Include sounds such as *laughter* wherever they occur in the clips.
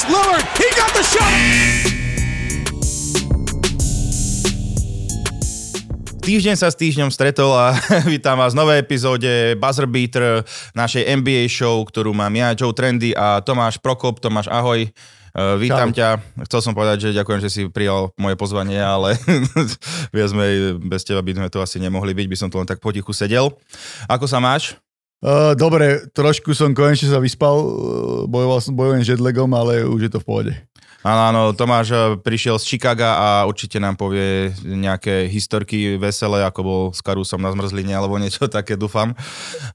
It's Lillard. He got the shot. Týždeň sa s týždňom stretol a *laughs* vítam vás v novej epizóde Buzzer Beater, našej NBA show, ktorú mám ja, Joe Trendy a Tomáš Prokop. Tomáš, ahoj. Uh, vítam Čau. ťa. Chcel som povedať, že ďakujem, že si prijal moje pozvanie, ale *laughs* viac sme, bez teba by sme tu asi nemohli byť, by som tu len tak potichu sedel. Ako sa máš? Dobre, trošku som konečne sa vyspal, uh, bojoval som, bojujem jetlagom, ale už je to v pohode. Áno, áno, Tomáš eh, prišiel z Chicaga a určite nám povie nejaké historky veselé, ako bol s Karusom na zmrzline alebo niečo *laughs* také, dúfam.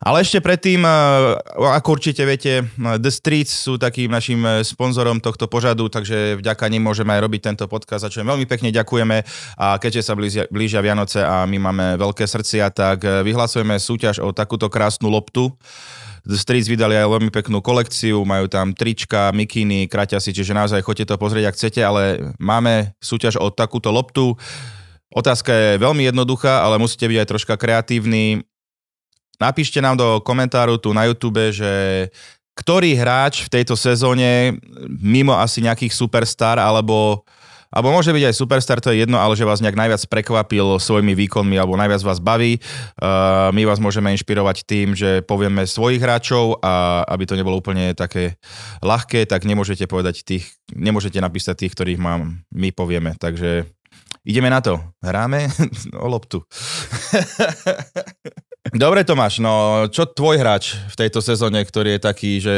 Ale ešte predtým, eh, ako určite viete, eh, The Streets sú takým našim sponzorom tohto pořadu, takže vďaka nim môžeme aj robiť tento podcast, za čo im veľmi pekne ďakujeme. A keďže sa blížia, blížia Vianoce a my máme veľké srdcia, tak vyhlasujeme súťaž o takúto krásnu loptu. The Streets vydali aj veľmi peknú kolekciu, majú tam trička, mikiny, kraťasy, čiže naozaj choďte to pozrieť, ak chcete, ale máme súťaž o takúto loptu. Otázka je veľmi jednoduchá, ale musíte byť aj troška kreatívni. Napíšte nám do komentáru tu na YouTube, že ktorý hráč v tejto sezóne, mimo asi nejakých superstar, alebo alebo môže byť aj superstar, to je jedno, ale že vás nejak najviac prekvapil svojimi výkonmi alebo najviac vás baví. Uh, my vás môžeme inšpirovať tým, že povieme svojich hráčov a aby to nebolo úplne také ľahké, tak nemôžete povedať tých, nemôžete napísať tých, ktorých mám, my povieme. Takže ideme na to. Hráme *laughs* o loptu. *laughs* Dobre Tomáš, no čo tvoj hráč v tejto sezóne, ktorý je taký, že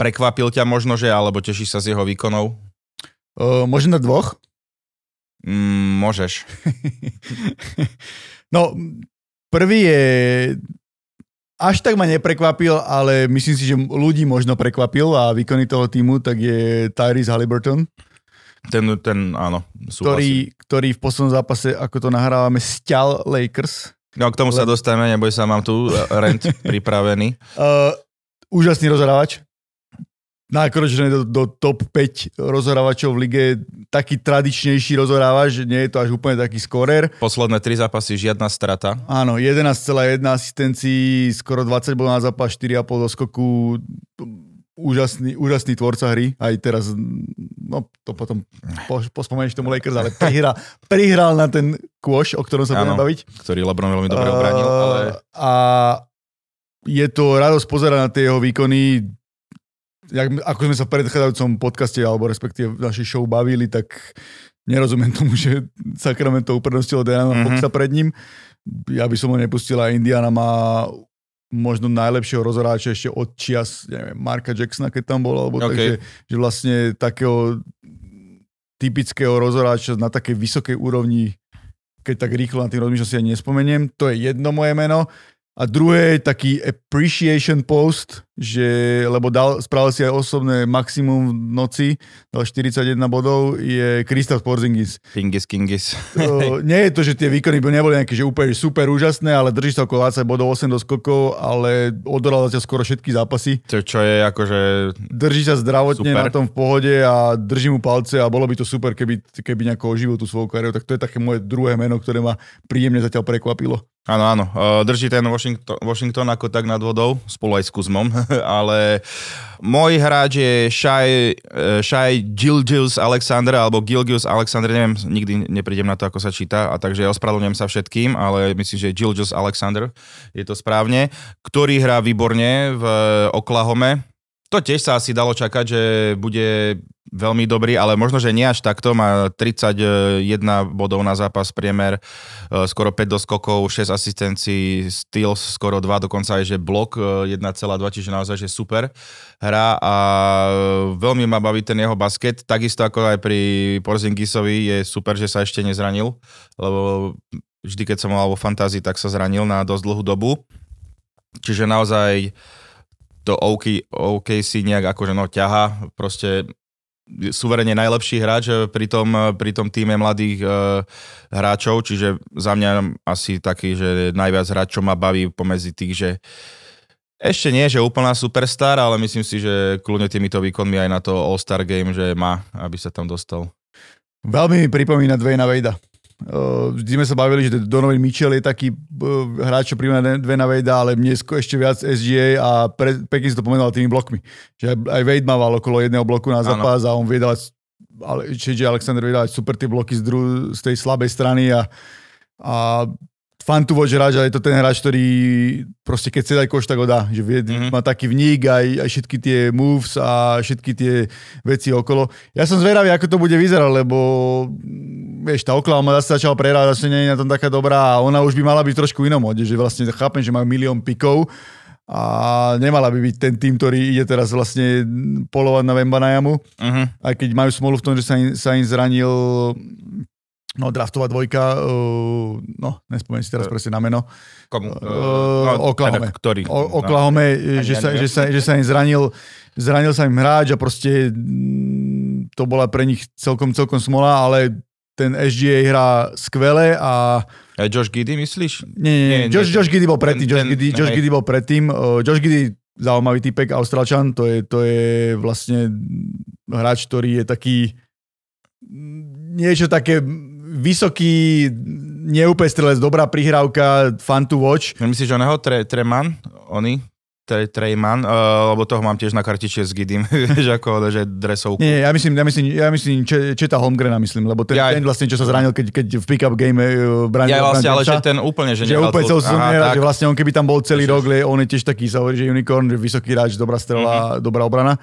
prekvapil ťa možno, že alebo tešíš sa z jeho výkonov? Uh, môžem na dvoch? Mm, môžeš. *laughs* no, prvý je... Až tak ma neprekvapil, ale myslím si, že ľudí možno prekvapil a výkony toho týmu, tak je Tyrese Halliburton, Ten, ten áno, súhlasím. ktorý, ktorý v poslednom zápase, ako to nahrávame, stial Lakers. No k tomu sa Le- dostaneme, neboj sa, mám tu rent *laughs* pripravený. Uh, úžasný rozhrávač. Nakročený do, do top 5 rozhrávačov v lige. Taký tradičnejší rozhrávač, nie je to až úplne taký skorer. Posledné tri zápasy, žiadna strata. Áno, 11,1 asistencií, skoro 20 bol na zápas, 4,5 do skoku. Úžasný, úžasný tvorca hry. Aj teraz, no to potom po, pospomenieš tomu Lakers, ale prihral, prihral na ten kôš, o ktorom sa budeme baviť. ktorý Lebron veľmi dobre obranil, ale A je to radosť pozerať na tie jeho výkony. Jak, ako sme sa v predchádzajúcom podcaste, alebo respektíve v našej show bavili, tak nerozumiem tomu, že Sacramento uprednostilo Deana Mhm. mm-hmm. Foxa pred ním. Ja by som ho nepustil a Indiana má možno najlepšieho rozhráča ešte od čias, neviem, Marka Jacksona, keď tam bol, alebo OK. okay. takže, že vlastne takého typického rozhráča na takej vysokej úrovni keď tak rýchlo na tým rozmýšľam, si ani nespomeniem. To je jedno moje meno. A druhé je taký appreciation post, že, lebo dal, spravil si aj osobné maximum v noci, dal 41 bodov, je Kristaps Porzingis. Kingis, Kingis. To, nie je to, že tie výkony by neboli nejaké že úplne super úžasné, ale drží sa okolo 20 bodov, 8 do skokov, ale odoral zatiaľ skoro všetky zápasy. Čo, čo je akože... Drží sa zdravotne Super. na tom v pohode a drží mu palce a bolo by to super, keby, keby nejako oživil tú svoju kariéru. Tak to je také moje druhé meno, ktoré ma príjemne zatiaľ prekvapilo. Áno, áno. Drží ten Washington, Washington ako tak nad vodou, spolu aj s Kuzmom, *laughs* *laughs* ale môj hráč je Shai, uh, Shai Gilgius Alexander, alebo Gilgius Alexander, neviem, nikdy neprídem na to, ako sa číta, a takže ospravedlňujem sa všetkým, ale myslím, že Gilgius Alexander je to správne, ktorý hrá výborne v Oklahome. To tiež sa asi dalo čakať, že bude veľmi dobrý, ale možno, že nie až takto. Má 31 bodov na zápas priemer, e, skoro 5 doskokov, 6 asistencií, steals skoro 2, dokonca aj že blok e, 1,2, čiže naozaj, že super hra a veľmi ma baví ten jeho basket. Takisto ako aj pri Porzingisovi je super, že sa ešte nezranil, lebo vždy, keď som mal vo fantázii, tak sa zranil na dosť dlhú dobu. Čiže naozaj to OK, OKC nejak akože no ťaha, proste suverene najlepší hráč eh, pri tom, eh, pri tom týme mladých uh, hráčov, čiže za mňa asi taký, že najviac hráč, čo ma baví pomedzi tých, že ešte nie, že úplná superstar, ale myslím si, že kľudne týmito výkonmi aj na to All-Star Game, že má, aby sa tam dostal. Veľmi mi pripomína Dwayna Vejda. Uh, vždy sme sa bavili, že Donovan Mitchell je taký uh, hráč, čo príjme dve na Vejda, ale mne ešte viac SGA a pre, pekne si to pomenul tými blokmi. Že aj Wade mával okolo jedného bloku na zápas ano. a on vie dávať, ale, čiže Alexander vie dávať super tie bloky z, dru, z tej slabej strany a, a fun to watch hráč, ale je to ten hráč, ktorý proste keď chce dať koš, tak ho dá. Že vie, mm-hmm. má taký vník aj, aj všetky tie moves a všetky tie veci okolo. Ja som zvedavý, ako to bude vyzerať, lebo vieš, tá Oklahoma zase začala prehrať, zase nie je na tom taká dobrá a ona už by mala byť trošku inom mode, že vlastne chápem, že majú milión pikov a nemala by byť ten tým, ktorý ide teraz vlastne polovať na Vembanajamu. Uh-huh. Aj keď majú smolu v tom, že sa im, sa im zranil No, draftová dvojka, uh, no, nespomeniem si teraz uh, presne na meno. Komu? Uh, no, Oklahoma. Teda, ktorý? O, Oklahoma, no. že, sa, že, sa, že sa im zranil, zranil sa im hráč a proste mm, to bola pre nich celkom, celkom smola, ale ten SGA hrá skvele a... A Josh Giddy myslíš? Nie, nie, nie. Josh, Josh Giddy bol predtým. Josh, Giddy, Josh Giddy bol predtým. Uh, Josh Giddy zaujímavý typek, Austrálčan, to je, to je vlastne hráč, ktorý je taký niečo také vysoký, neúplne strelec, dobrá prihrávka, fun to watch. Myslíš oného, tre, Treman, oni? Tre, Treyman, uh, lebo toho mám tiež na kartiče s Gidym, že *laughs* ako, že dresovku. Nie, ja myslím, ja myslím, ja myslím Četa Holmgrena myslím, lebo ten, ja, ten vlastne, čo sa zranil, keď, keď v pick-up game uh, bránil. Ja vlastne, ale že ten úplne, že, že úplne celú že vlastne on keby tam bol celý rok, on je tiež taký, sa hovorí, že unicorn, že vysoký hráč, dobrá strela, mm-hmm. dobrá obrana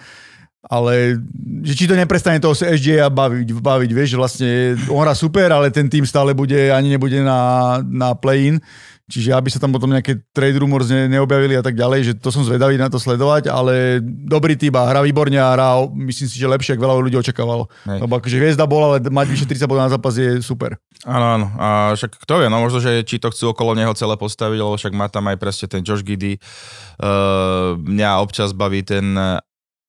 ale že či to neprestane toho SGA baviť, baviť, vieš, že vlastne on hrá super, ale ten tým stále bude, ani nebude na, na play-in, čiže aby sa tam potom nejaké trade rumors ne, neobjavili a tak ďalej, že to som zvedavý na to sledovať, ale dobrý typ a hrá výborne a hrá, myslím si, že lepšie, ako veľa ľudí očakávalo. Hej. Lebo akože hviezda bola, ale mať vyše 30 bodov na zápas je super. Áno, áno. A však kto vie, no možno, že či to chcú okolo neho celé postaviť, lebo však má tam aj presne ten Josh Giddy. Uh, mňa občas baví ten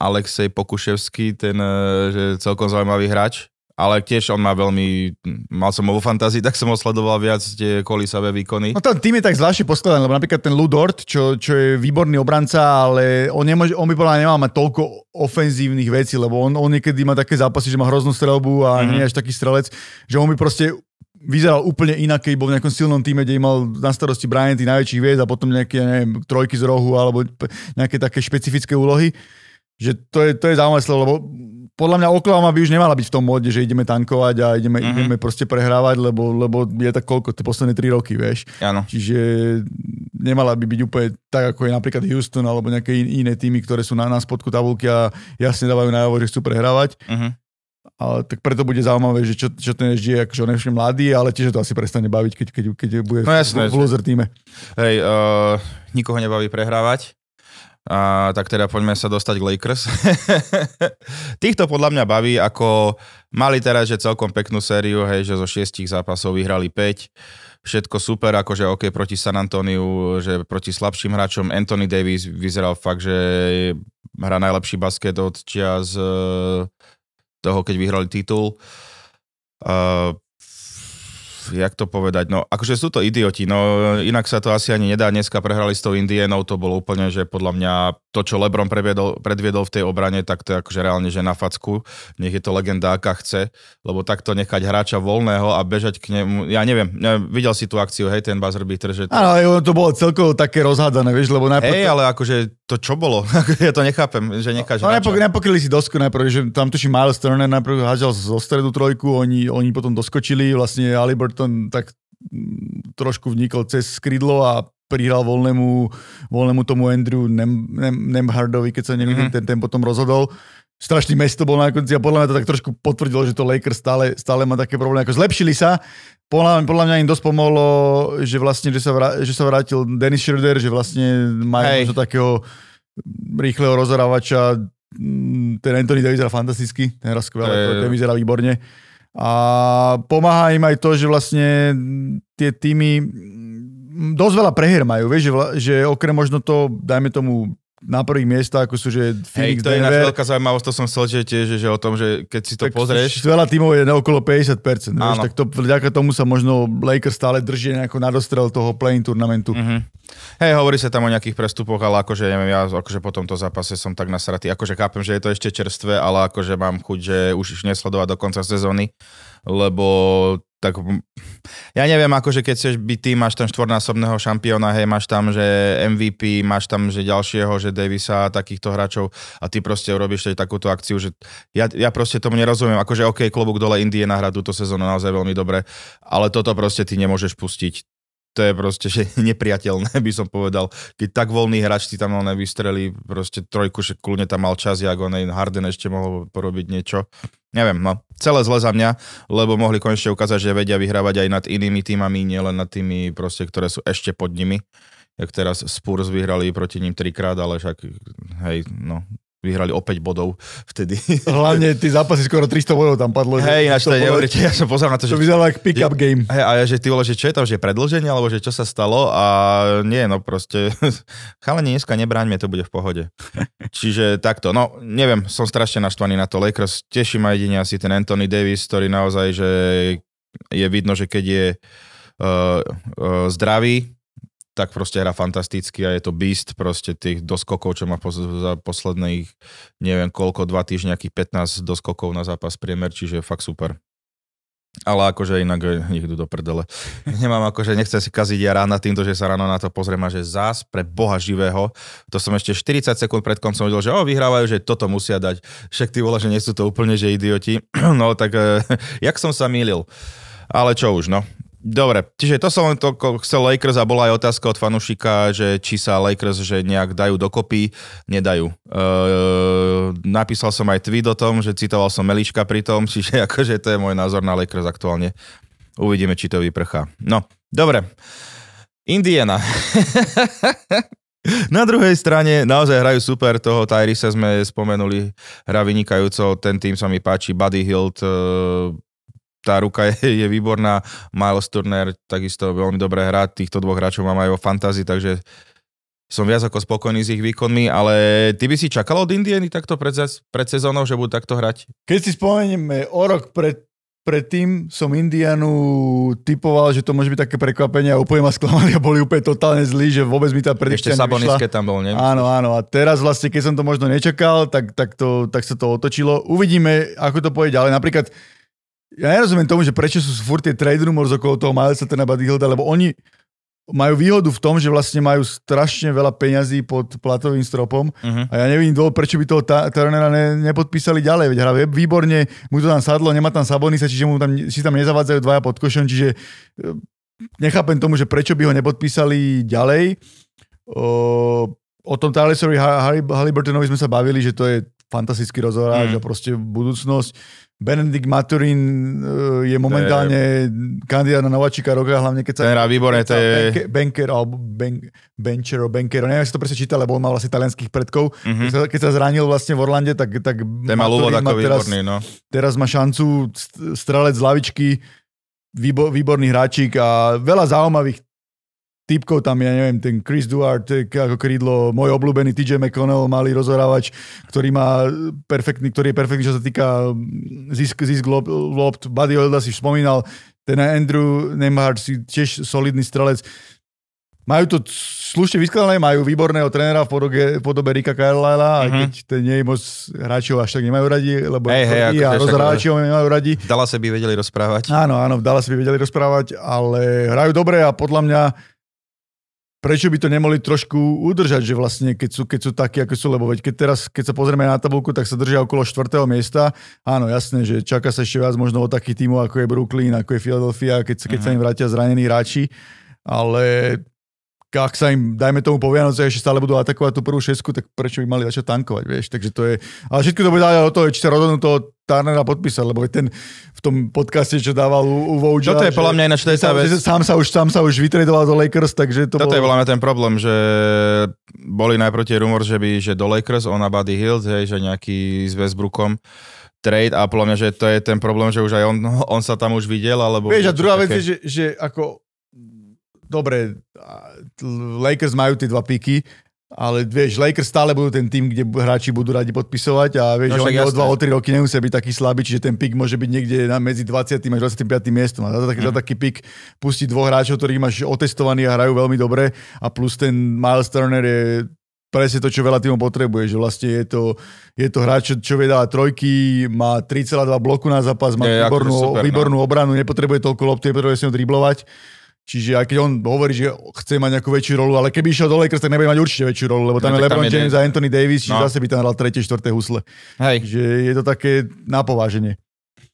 Alexej Pokuševský, ten e, že celkom zaujímavý hráč, ale tiež on má veľmi, mal som ho vo fantázii, tak som ho sledoval viac tie kolisavé výkony. No ten tým je tak zvláštne poskladaný, lebo napríklad ten Ludort, čo, čo je výborný obranca, ale on, nemôže, on by podľa nemal mať toľko ofenzívnych vecí, lebo on, on niekedy má také zápasy, že má hroznú strelbu a mm-hmm. nie je až taký strelec, že on by proste vyzeral úplne inak, keď bol v nejakom silnom týme, kde mal na starosti Bryant tých najväčších vied a potom nejaké, neviem, trojky z rohu alebo nejaké také špecifické úlohy že to je, to je zaujímavé lebo podľa mňa Oklahoma by už nemala byť v tom móde, že ideme tankovať a ideme, uh-huh. ideme proste prehrávať, lebo, lebo je tak koľko, tie posledné 3 roky, vieš. Ano. Čiže nemala by byť úplne tak, ako je napríklad Houston alebo nejaké iné týmy, ktoré sú na, na spodku tabulky a jasne dávajú najavo, že chcú prehrávať. Uh-huh. Ale tak preto bude zaujímavé, že čo, čo ten SG je akože on mladý, ale tiež to asi prestane baviť, keď, keď, keď bude no, jasné, v, v loser týme. Hej, uh, nikoho nebaví prehrávať. A, tak teda poďme sa dostať k Lakers. *laughs* Týchto podľa mňa baví, ako mali teraz, že celkom peknú sériu, hej, že zo šiestich zápasov vyhrali 5. Všetko super, akože OK proti San Antoniu, že proti slabším hráčom Anthony Davis vyzeral fakt, že hrá najlepší basket od čias e, toho, keď vyhrali titul. Uh, jak to povedať, no akože sú to idioti, no inak sa to asi ani nedá, dneska prehrali s tou Indienou, to bolo úplne, že podľa mňa to, čo Lebron predviedol, predviedol v tej obrane, tak to je akože reálne, že na facku, nech je to legenda, aká chce, lebo takto nechať hráča voľného a bežať k nemu, ja neviem, neviem videl si tú akciu, hej, ten buzzer beater, že... To... Áno, to bolo celkovo také rozhádzané, vieš, lebo najprv... Hej, ale akože to čo bolo? *laughs* ja to nechápem, že necháš no, nepok- nepokryli si dosku najprv, že tam tuším Miles Turner najprv hážal zo stredu trojku, oni, oni potom doskočili, vlastne Aliburton tak mm, trošku vnikol cez skridlo a prihral voľnému, voľnému tomu Andrew Nem, Nem, Nemhardovi, keď sa neviem, mm-hmm. ten, ten potom rozhodol. Strašný mesto bol na konci a podľa mňa to tak trošku potvrdilo, že to Lakers stále, stále má také problémy. Ako zlepšili sa, podľa, podľa mňa im dosť pomohlo, že vlastne, že sa, vrá, že sa vrátil Dennis Schroeder, že vlastne majú takého rýchleho rozhorávača. Mm, ten Anthony Davis hra fantasticky, ten hra skvelé, ten vyzerá výborne. A pomáha im aj to, že vlastne tie týmy dosť veľa prehier majú, vieš, že, že okrem možno to, dajme tomu, na prvých miestach, ako sú, že Phoenix, Hej, to Denver. je veľká zaujímavosť, to som chcel že tiež, že o tom, že keď si to tak pozrieš. Veľa tímov je na okolo 50%, vieš, tak to vďaka tomu sa možno Lakers stále drží nejako nadostrel toho play turnamentu. Mm-hmm. Hej, hovorí sa tam o nejakých prestupoch, ale akože neviem, ja akože po tomto zápase som tak nasratý. Akože chápem, že je to ešte čerstvé, ale akože mám chuť, že už nesledovať do konca sezóny, lebo tak ja neviem, akože keď chceš byť tým, máš tam štvornásobného šampióna, hej, máš tam, že MVP, máš tam, že ďalšieho, že Davisa a takýchto hráčov a ty proste urobíš takúto akciu, že ja, ja proste tomu nerozumiem, akože OK, klobúk dole Indie nahrá túto sezónu naozaj veľmi dobre, ale toto proste ty nemôžeš pustiť to je proste že *laughs* nepriateľné, by som povedal. Keď tak voľný hráč si tam nevystrelí proste trojku, že kľudne tam mal čas, jak on Harden ešte mohol porobiť niečo. Neviem, no, celé zle za mňa, lebo mohli konečne ukázať, že vedia vyhrávať aj nad inými týmami, nielen nad tými, proste, ktoré sú ešte pod nimi. Jak teraz Spurs vyhrali proti ním trikrát, ale však, hej, no, vyhrali o 5 bodov vtedy. Hlavne *laughs* tí zápasy skoro 300 bodov tam padlo. Hej, ináč to neuveríte, ja som pozeral na to, že... To vyzeralo ako pick-up game. Hej, a ja, že ty vole, že čo je tam, že predlženie, alebo že čo sa stalo a nie, no proste, *laughs* chalani dneska nebráňme, to bude v pohode. *laughs* Čiže takto, no neviem, som strašne naštvaný na to Lakers, teší ma jedine asi ten Anthony Davis, ktorý naozaj, že je vidno, že keď je uh, uh, zdravý, tak proste hrá fantasticky a je to beast proste tých doskokov, čo má pos- za posledných neviem koľko, dva týždňa, nejakých 15 doskokov na zápas priemer, čiže fakt super. Ale akože inak nech idú do prdele. *laughs* Nemám akože, nechcem si kaziť ja rána týmto, že sa ráno na to pozriem a že zás pre boha živého, to som ešte 40 sekúnd pred koncom videl, že o, vyhrávajú, že toto musia dať. Však ty vole, že nie sú to úplne, že idioti. *clears throat* No tak, eh, *laughs* jak som sa mýlil. Ale čo už, no. Dobre, čiže to som len to chcel Lakers a bola aj otázka od fanušika, že či sa Lakers že nejak dajú dokopy, nedajú. Uh, napísal som aj tweet o tom, že citoval som Meliška pri tom, *laughs* čiže akože to je môj názor na Lakers aktuálne. Uvidíme, či to vyprchá. No, dobre. Indiana. *laughs* Na druhej strane naozaj hrajú super, toho Tyrisa sme spomenuli, hra vynikajúco, ten tým sa mi páči, Buddy Hilt, tá ruka je, *laughs* je výborná. Miles Turner takisto veľmi dobré hrá. Týchto dvoch hráčov mám aj vo fantázii, takže som viac ako spokojný s ich výkonmi, ale ty by si čakal od Indiany takto pred, pred sezónou, že budú takto hrať? Keď si spomenieme o rok pred, predtým som Indianu typoval, že to môže byť také prekvapenie a úplne ma sklamali a boli úplne totálne zlí, že vôbec mi tá predikcia Ešte Sabonis, keď tam bol, nie? Áno, áno. A teraz vlastne, keď som to možno nečakal, tak, tak, to, tak sa to otočilo. Uvidíme, ako to pôjde ďalej. Napríklad ja nerozumiem tomu, že prečo sú furt tie trade rumors okolo toho Milesa Tena Hilda, lebo oni majú výhodu v tom, že vlastne majú strašne veľa peňazí pod platovým stropom uh-huh. a ja neviem dôvod, prečo by toho Turnera ne, nepodpísali ďalej, veď hrá výborne, mu to tam sadlo, nemá tam Sabonisa, čiže mu tam, si tam nezavádzajú dvaja pod košom, čiže e, nechápem tomu, že prečo by ho nepodpísali ďalej. O, o tom Tylesovi Halliburtonovi sme sa bavili, že to je fantastický rozhoráč mm. a proste budúcnosť. Benedikt Maturin eh, je momentálne kandidát na nováčika roka, hlavne keď sa... Ten výborné, to je... Banker, alebo ben, Benchero, Bankero, neviem, si to presne čítal, lebo on mal vlastne talianských predkov. Mm-hmm. Keď, sa, keď sa zranil vlastne v Orlande, tak... tak Ten mal úvod ako teraz, výborný, no. Teraz má šancu strelec z lavičky, výbo, výborný hráčik a veľa zaujímavých typkov tam, ja neviem, ten Chris Duarte ako krídlo, môj obľúbený TJ McConnell, malý rozhorávač, ktorý má perfektný, ktorý je perfektný, čo sa týka mm, zisk, zisk lob, lobt. Buddy Oilda si spomínal, ten Andrew Nemhard si tiež solidný strelec. Majú to slušne vyskladané, majú výborného trénera v podobe, v podobe Rika Carlisle, mm-hmm. aj mhm. keď ten nie je moc hráčov až tak nemajú radi, lebo hey, hey, a rozhráčov nemajú radi. V Dallase by vedeli rozprávať. Áno, áno, v Dallase by vedeli rozprávať, ale hrajú dobre a podľa mňa prečo by to nemohli trošku udržať, že vlastne keď sú, keď sú takí, ako sú, lebo veď keď teraz, keď sa pozrieme na tabulku, tak sa držia okolo 4. miesta. Áno, jasné, že čaká sa ešte viac možno od takých tímov, ako je Brooklyn, ako je Philadelphia, keď, keď sa im mhm. vrátia zranení hráči, ale ak sa im, dajme tomu po Vianoce, ešte stále budú atakovať tú prvú šesku, tak prečo by mali začať tankovať, vieš? Takže to je... Ale všetko to bude o to, či sa rozhodnú toho Tarnera podpísať, lebo ten v tom podcaste, čo dával u, u Vouja, Toto je podľa mňa ináč to je tá vec. Sám sa už, sám sa už vytredoval do Lakers, takže to Toto bol... je podľa mňa ten problém, že boli najprv tie rumor, že by že do Lakers, on a Buddy Hill, hej, že nejaký s Westbrookom trade a podľa mňa, že to je ten problém, že už aj on, on sa tam už videl, alebo... Vieš, a druhá také... vec je, že, že ako dobre, Lakers majú tie dva piky, ale vieš, Lakers stále budú ten tým, kde hráči budú radi podpisovať a vieš, no, oni o 2 o 3 roky nemusia byť taký slabý, čiže ten pik môže byť niekde na medzi 20. až 25. miestom. A za taký, mm. za taký pik pustiť dvoch hráčov, ktorých máš otestovaní a hrajú veľmi dobre a plus ten Miles Turner je presne to, čo veľa týmov potrebuje, že vlastne je to, je to hráč, čo, čo vie dávať trojky, má 3,2 bloku na zápas, má Je, akože výbornú, super, no. výbornú obranu, nepotrebuje toľko lopty, nepotrebuje si ho driblovať. Čiže aj keď on hovorí, že chce mať nejakú väčšiu rolu, ale keby išiel do Lakers, tak nebude mať určite väčšiu rolu, lebo tam No, je tak tam LeBron je- James a Anthony Davis, čiže No. zase by tam hral tretie, štvrté husle. Hej, Že je to také napováženie.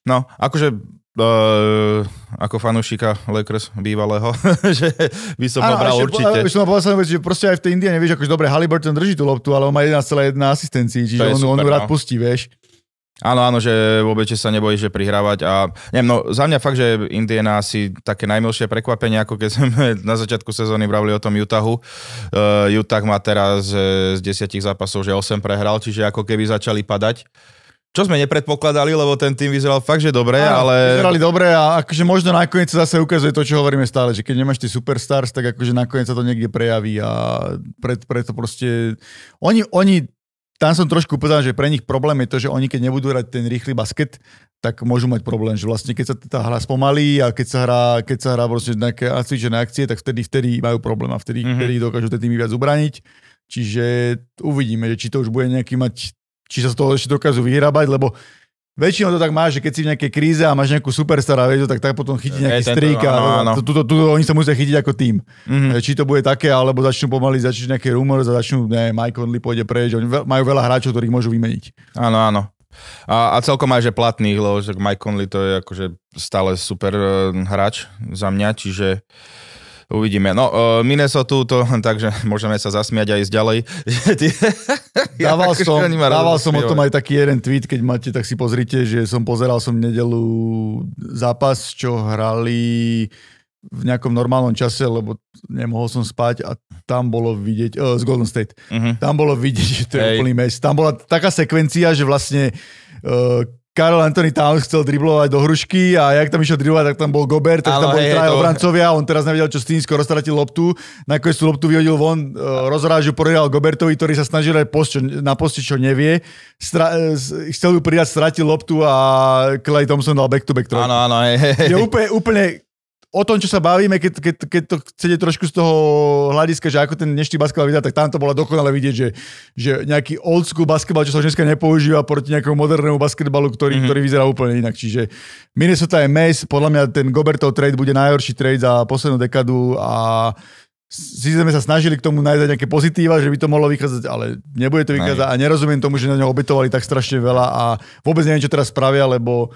no, akože uh, ako fanúšika Lakers bývalého, *laughs* že by som ho bral určite. Ešte som mal povedať, že proste aj v tej Indiane, vieš, akože dobre, Halliburton drží tú loptu, ale on má 11,1 asistencií, čiže on, on super, rád no. pustí, vieš. Áno, áno, že vôbec že sa nebojí, že prihrávať a neviem, no za mňa fakt, že Indiana asi také najmilšie prekvapenie, ako keď sme *laughs* na začiatku sezóny bravili o tom Utahu. Uh, Utah má teraz eh, z desiatich zápasov, že 8 prehral, čiže ako keby začali padať. Čo sme nepredpokladali, lebo ten tým vyzeral fakt, že dobre, Áno, ale... Vyzerali dobre a akože možno nakoniec sa zase ukazuje to, čo hovoríme stále, že keď nemáš tie superstars, tak akože nakoniec sa to niekde prejaví a pred, preto proste... Oni, oni tam som trošku povedal, že pre nich problém je to, že oni keď nebudú hrať ten rýchly basket, tak môžu mať problém, že vlastne keď sa tá hra spomalí a keď sa hrá, keď sa hrá proste nejaké cvičené akcie, tak vtedy, vtedy majú problém a vtedy, Mhm. mm-hmm. vtedy dokážu tie týmy viac ubraniť. Čiže uvidíme, že či to už bude nejaký mať, či sa z toho ešte dokážu vyhrábať, lebo väčšinou to tak máš, že keď si v nejakej kríze a máš nejakú superstar a vieš, tak, tak potom chytí nejaký strik a áno, áno. oni sa musia chytiť ako tým. Mhm. Či to bude také, alebo začnú pomaly, začnú nejaké rumors a začnú, ne, Mike Conley pôjde preč, oni majú veľa hráčov, ktorých môžu vymeniť. Áno, áno. A, a celkom aj, že platných, lebo že Mike Conley to je akože stále super eh, hráč za mňa, čiže uvidíme. No, uh, Minnesota to, takže môžeme sa zasmiať aj ísť ďalej. *laughs* Dával akože som, dával som o tom aj taký jeden tweet, keď máte, tak si pozrite, že som pozeral som v nedelu zápas, čo hrali v nejakom normálnom čase, lebo nemohol som spať a tam bolo vidieť, uh, z Golden State, Mhm. tam bolo vidieť, že to je Hej. úplný mes. Tam bola taká sekvencia, že vlastne uh, Karol Anthony Towns chcel driblovať do hrušky a jak tam išiel driblovať, tak tam bol Gobert, takže Áno, tam boli traja to- obrancovia, on teraz nevedel, čo s tým, skoro stratil loptu, nakoniec tú loptu vyhodil von, uh, rozrážu poriadal Gobertovi, ktorý sa snažil aj post, čo, na poste, čo nevie, Stra, s- chcel ju pridať, stratil loptu a Clay Thompson dal back-to-back trojku. Áno, áno, Je úplne, úplne o tom, čo sa bavíme, keď, keď, keď to chcete trošku z toho hľadiska, že ako ten dnešný basketbal vyzerá, tak tam to bolo dokonale vidieť, že, že nejaký old school basketbal, čo sa dneska nepoužíva proti nejakému modernému basketbalu, ktorý, mm-hmm. ktorý vyzerá úplne inak. Čiže Minnesota je mes, podľa mňa ten Gobertov trade bude najhorší trade za poslednú dekadu a si sme sa snažili k tomu nájsť nejaké pozitíva, že by to mohlo vychádzať, ale nebude to vychádzať a nerozumiem tomu, že na ňo obetovali tak strašne veľa a vôbec neviem, čo teraz spravia, lebo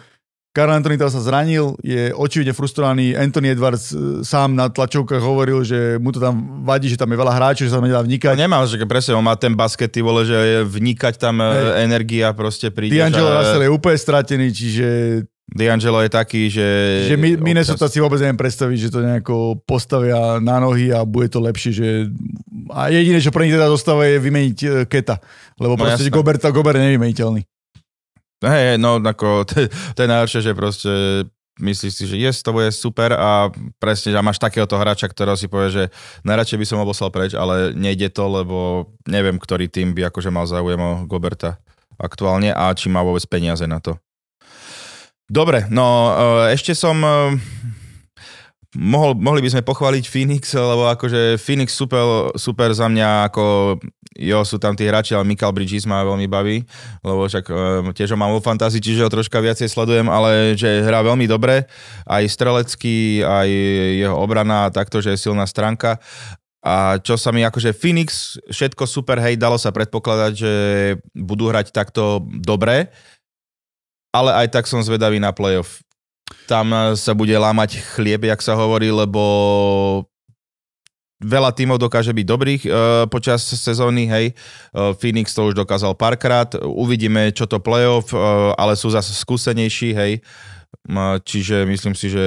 Karl Anthony teraz sa zranil, je očividne frustrovaný. Anthony Edwards e, sám na tlačovkách hovoril, že mu to tam vadí, že tam je veľa hráčov, že sa tam nedá vnikať. nemá, že presne, on má ten basket, ty vole, že vnikať tam Hej. Hej. energia proste príde. D'Angelo Russell je úplne stratený, čiže, D'Angelo je taký, že... že mi, Minnesota si vôbec neviem predstaviť, že to nejako postavia na nohy a bude to lepšie, že a jediné, čo pre nich teda zostáva je vymeniť e, Keta, lebo No proste. Gobert, Gobert je nevymeniteľný. Hej, hej, no ako, to, *laughs* to je najhoršie, že proste myslíš si, že yes, to bude super a presne, že máš takéhoto hráča, ktorého si povie, že najradšej by som ho poslal preč, ale nejde to, lebo neviem, ktorý tým by akože mal záujem o Goberta aktuálne a či má vôbec peniaze na to. Dobre, no eh, ešte som... Mohol, mohli by sme pochváliť Phoenix, lebo akože Phoenix super, super za mňa, ako jo, sú tam tí hráči, ale Michael Bridges ma veľmi baví, lebo však um, tiež ho mám vo fantázii, čiže ho troška viacej sledujem, ale že hrá veľmi dobre, aj strelecký, aj jeho obrana takto, že je silná stránka. A čo sa mi akože Phoenix, všetko super, hej, dalo sa predpokladať, že budú hrať takto dobre, ale aj tak som zvedavý na playoff. Tam eh, sa bude lámať chlieb, jak sa hovorí, lebo veľa tímov dokáže byť dobrých uh, počas sezóny, hej. Uh, Phoenix to už dokázal párkrát, uvidíme, čo to playoff, uh, ale sú zase skúsenejší, hej. Uh, čiže myslím si, že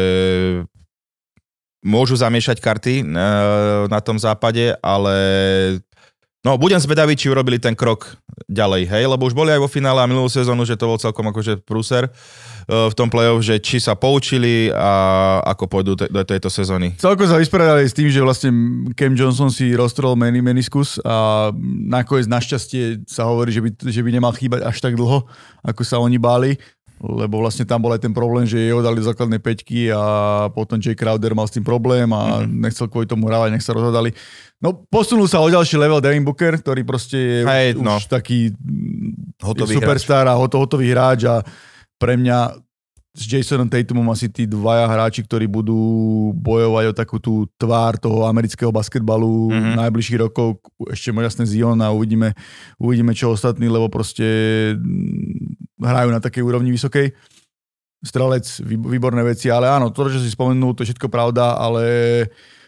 môžu zamiešať karty uh, na tom západe, ale no budem zvedavý, či urobili ten krok ďalej, hej, lebo už boli aj vo finále a minulú sezónu, že to bol celkom akože prúser uh, v tom play-off, že či sa poučili a ako pôjdu te- do tejto sezóny. Celko sa vysporiadali s tým, že vlastne Cam Johnson si roztrel meni meniskus a nakoniec našťastie sa hovorí, že by, že by nemal chýbať až tak dlho, ako sa oni báli. Lebo vlastne tam bol aj ten problém, že jeho dali do základnej peťky a potom Jay Crowder mal s tým problém a mm-hmm. nechcel kvôli tomu hrávať, nech sa rozhodali. No posunul sa o ďalší level Devin Booker, ktorý proste je Hej, už no. taký Hotový superstar a hoto, hotový hráč a pre mňa s Jasonom Tatumom asi tí dvaja hráči, ktorí budú bojovať o takú tú tvár toho amerického basketbalu mm-hmm. najbližších rokov. Ešte jasne Zion a uvidíme, uvidíme čo ostatní, lebo proste mm, hrajú na takej úrovni vysokej. Strelec, výborné veci, ale áno, to, čo si spomenul, to je všetko pravda, ale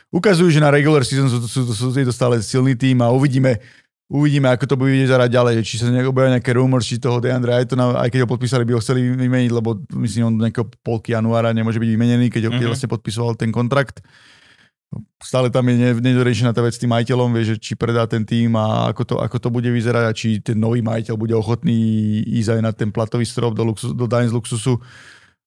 ukazujú, že na regular season sú, sú, sú, sú to stále silný tým a uvidíme, Uvidíme, ako to bude vyzerať ďalej, či sa objavia nejaké rumors, či toho Deandre Aytona, aj keď ho podpísali, by ho chceli vymeniť, lebo myslím, on do nejakého polky januára nemôže byť vymenený, keď ho mm-hmm. vlastne podpisoval ten kontrakt. Stále tam je nedorečená tá vec s tým majiteľom, vie, že či predá ten tým a ako to, ako to bude vyzerať a či ten nový majiteľ bude ochotný ísť aj na ten platový strop do, luxus, do daň z luxusu.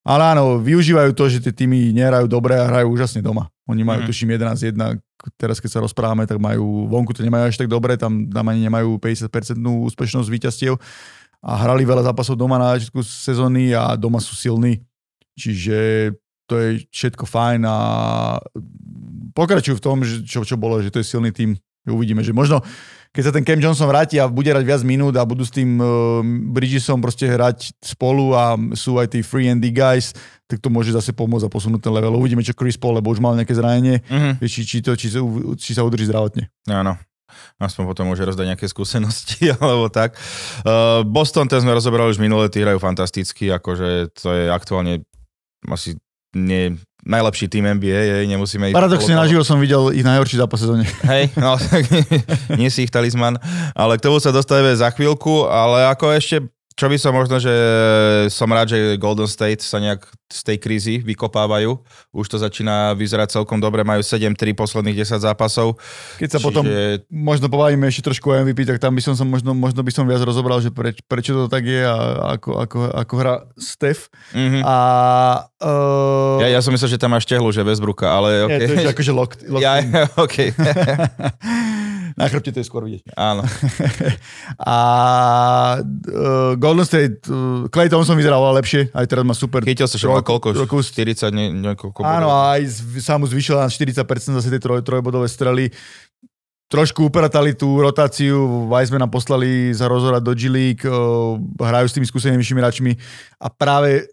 Ale áno, využívajú to, že tie týmy nehrajú dobre a hrajú úžasne doma. Oni majú, mm. tuším, 11-1 teraz keď sa rozprávame, tak majú, vonku to nemajú až tak dobre, tam, tam ani nemajú 50% úspešnosť víťazstiev a hrali veľa zápasov doma na začiatku sezóny a doma sú silní. Čiže to je všetko fajn a pokračujú v tom, že čo, čo bolo, že to je silný tým. Uvidíme, že možno keď sa ten Cam Johnson vráti a bude hrať viac minút a budú s tým uh, Bridgesom proste hrať spolu a sú aj tí free and guys, tak to môže zase pomôcť a posunúť ten level. Uvidíme, čo Chris Paul, lebo už mal nejaké zranenie, mm-hmm. či, či, to, či, sa, či sa udrží zdravotne. Áno. Aspoň potom môže rozdať nejaké skúsenosti, *laughs* alebo tak. Uh, Boston, ten sme rozoberali už minulé, tí hrajú fantasticky, akože to je aktuálne asi nie najlepší tým NBA, jej, nemusíme ich... Paradoxne naživo som videl ich najhorší zápas sezóne. *laughs* Hej, no tak *laughs* nie si ich talizman, ale k tomu sa dostaneme za chvíľku, ale ako ešte čo by som možno, že som rád, že Golden State sa nejak z tej krízy vykopávajú. Už to začína vyzerať celkom dobre, majú 7-3 posledných 10 zápasov. Keď sa Čiže... potom možno pobavíme ešte trošku o MVP, tak tam by som, som možno, možno by som viac rozobral, že preč, prečo to tak je a ako, ako, ako hra Steph. Mm-hmm. A, uh... ja, ja som myslel, že tam máš tehlu, že Westbrooka, ale okay. Nie, to je akože locked. locked ja, *laughs* okay. *laughs* Na chrbte to je skôr vidieť. Áno. *laughs* a uh, Golden State, uh, Clay Thompson vyzeral lepšie, aj teraz má super. Chytil sa, má koľko? Roku, 40, nie, niekoľko Áno, a aj sa mu zvyšila na 40% zase tie troj, trojbodové strely trošku upratali tú rotáciu, Weissmana poslali za rozhorať do G-League, uh, hrajú s tými skúsenými hráčmi a práve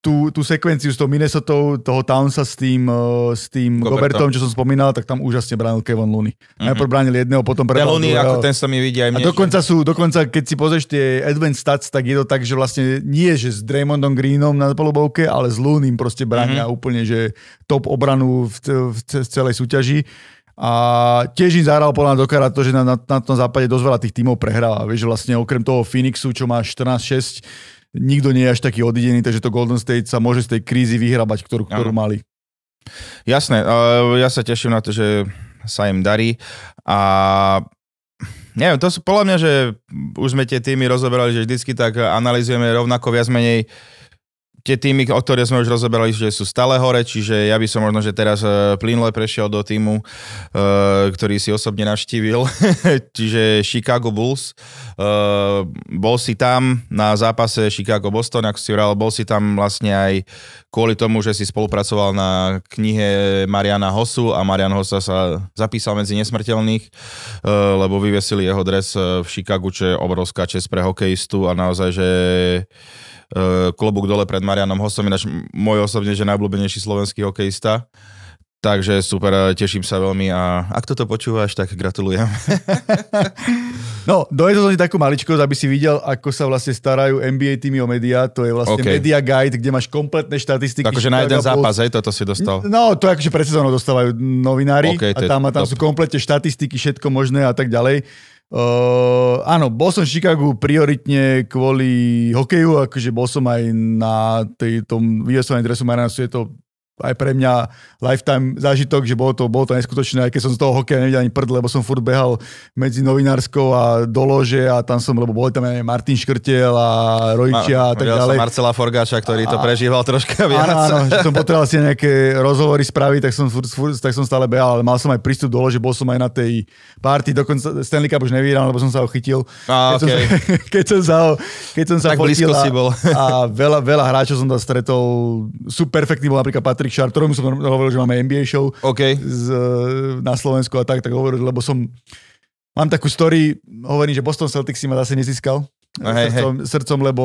tú, tú sekvenciu s tou Minnesotou, toho Townsa s tým, uh, s tým Gobertom. čo som spomínal, tak tam úžasne bránil Kevin Looney. Mm-hmm. Najprv bránil jedného, potom predal Looney, ako ten sa mi vidí aj mne. A dokonca sú, dokonca keď si pozrieš tie advanced stats, tak je to tak, že vlastne nie, že s Draymondom Greenom na polobovke, ale s Looney proste bránia mm-hmm. úplne, že top obranu v, v, v celej súťaži. A tiež im zahral podľa dokara to, že na, na, na tom západe dosť veľa tých tímov prehráva. Vieš, vlastne okrem toho Phoenixu, čo má 14-6, nikto nie je až taký odidený, takže to Golden State sa môže z tej krízy vyhrabať, ktorú, ktorú mali. Jasné, ja sa teším na to, že sa im darí a neviem, to sú podľa mňa, že už sme tie týmy rozoberali, že vždycky tak analizujeme rovnako viac menej tie týmy, o ktoré sme už rozoberali, že sú stále hore, čiže ja by som možno, že teraz uh, plynule prešiel do týmu, uh, ktorý si osobne navštívil, *laughs* čiže Chicago Bulls. Uh, bol si tam na zápase Chicago-Boston, ako si hovoril, bol si tam vlastne aj kvôli tomu, že si spolupracoval na knihe Mariana Hosu a Marian Hossa sa zapísal medzi nesmrteľných, lebo vyvesili jeho dres v Chicagu, čo je obrovská čest pre hokejistu a naozaj, že klobúk dole pred Marianom Hosom, ináč môj osobne, že najobľúbenejší slovenský hokejista. Takže super, eh, teším sa veľmi a ak toto počúvaš, tak gratulujem. *laughs* No, dovedol som ti takú maličkosť, aby si videl, ako sa vlastne starajú NBA týmy o médiá. To je vlastne okay. Media Guide, kde máš kompletné štatistiky. Takže na jeden zápas, aj toto si dostal. No, to je akože pred sezónou dostávajú novinári okay, a tam, a tam sú kompletne štatistiky, všetko možné a tak ďalej. Áno, bol som v Chicagu prioritne kvôli hokeju, akože bol som aj na tej, tom vyvesovaní dresu Marianasu, je to aj pre mňa lifetime zážitok, že bolo to, bolo to neskutočné, aj keď som z toho hokeja nevidel ani prd, lebo som furt behal medzi novinárskou a do lože a tam som, lebo boli tam aj Martin Škrtiel a Rojčia a tak ďalej. Som Marcela Forgáča, ktorý to prežíval troška viac. Áno, áno, že som potreboval si nejaké rozhovory spraviť, tak som, furt, furt, tak som stále behal, ale mal som aj prístup do lože, bol som aj na tej party, dokonca Stanley Cup už nevyhral, lebo som sa ho chytil. A, keď, okay. som, *laughs* keď som sa ho, keď som sa tak blízko si bol. a veľa, veľa hráčov som tam stretol. Super perfektný bol napríklad Sharp, ktorému som hovoril, že máme NBA show okay. z, na Slovensku a tak, tak hovoril, lebo som Mám takú story, hovorím, že Boston Celtics si ma zase nezískal. Hej, srdcom, hej. srdcom, lebo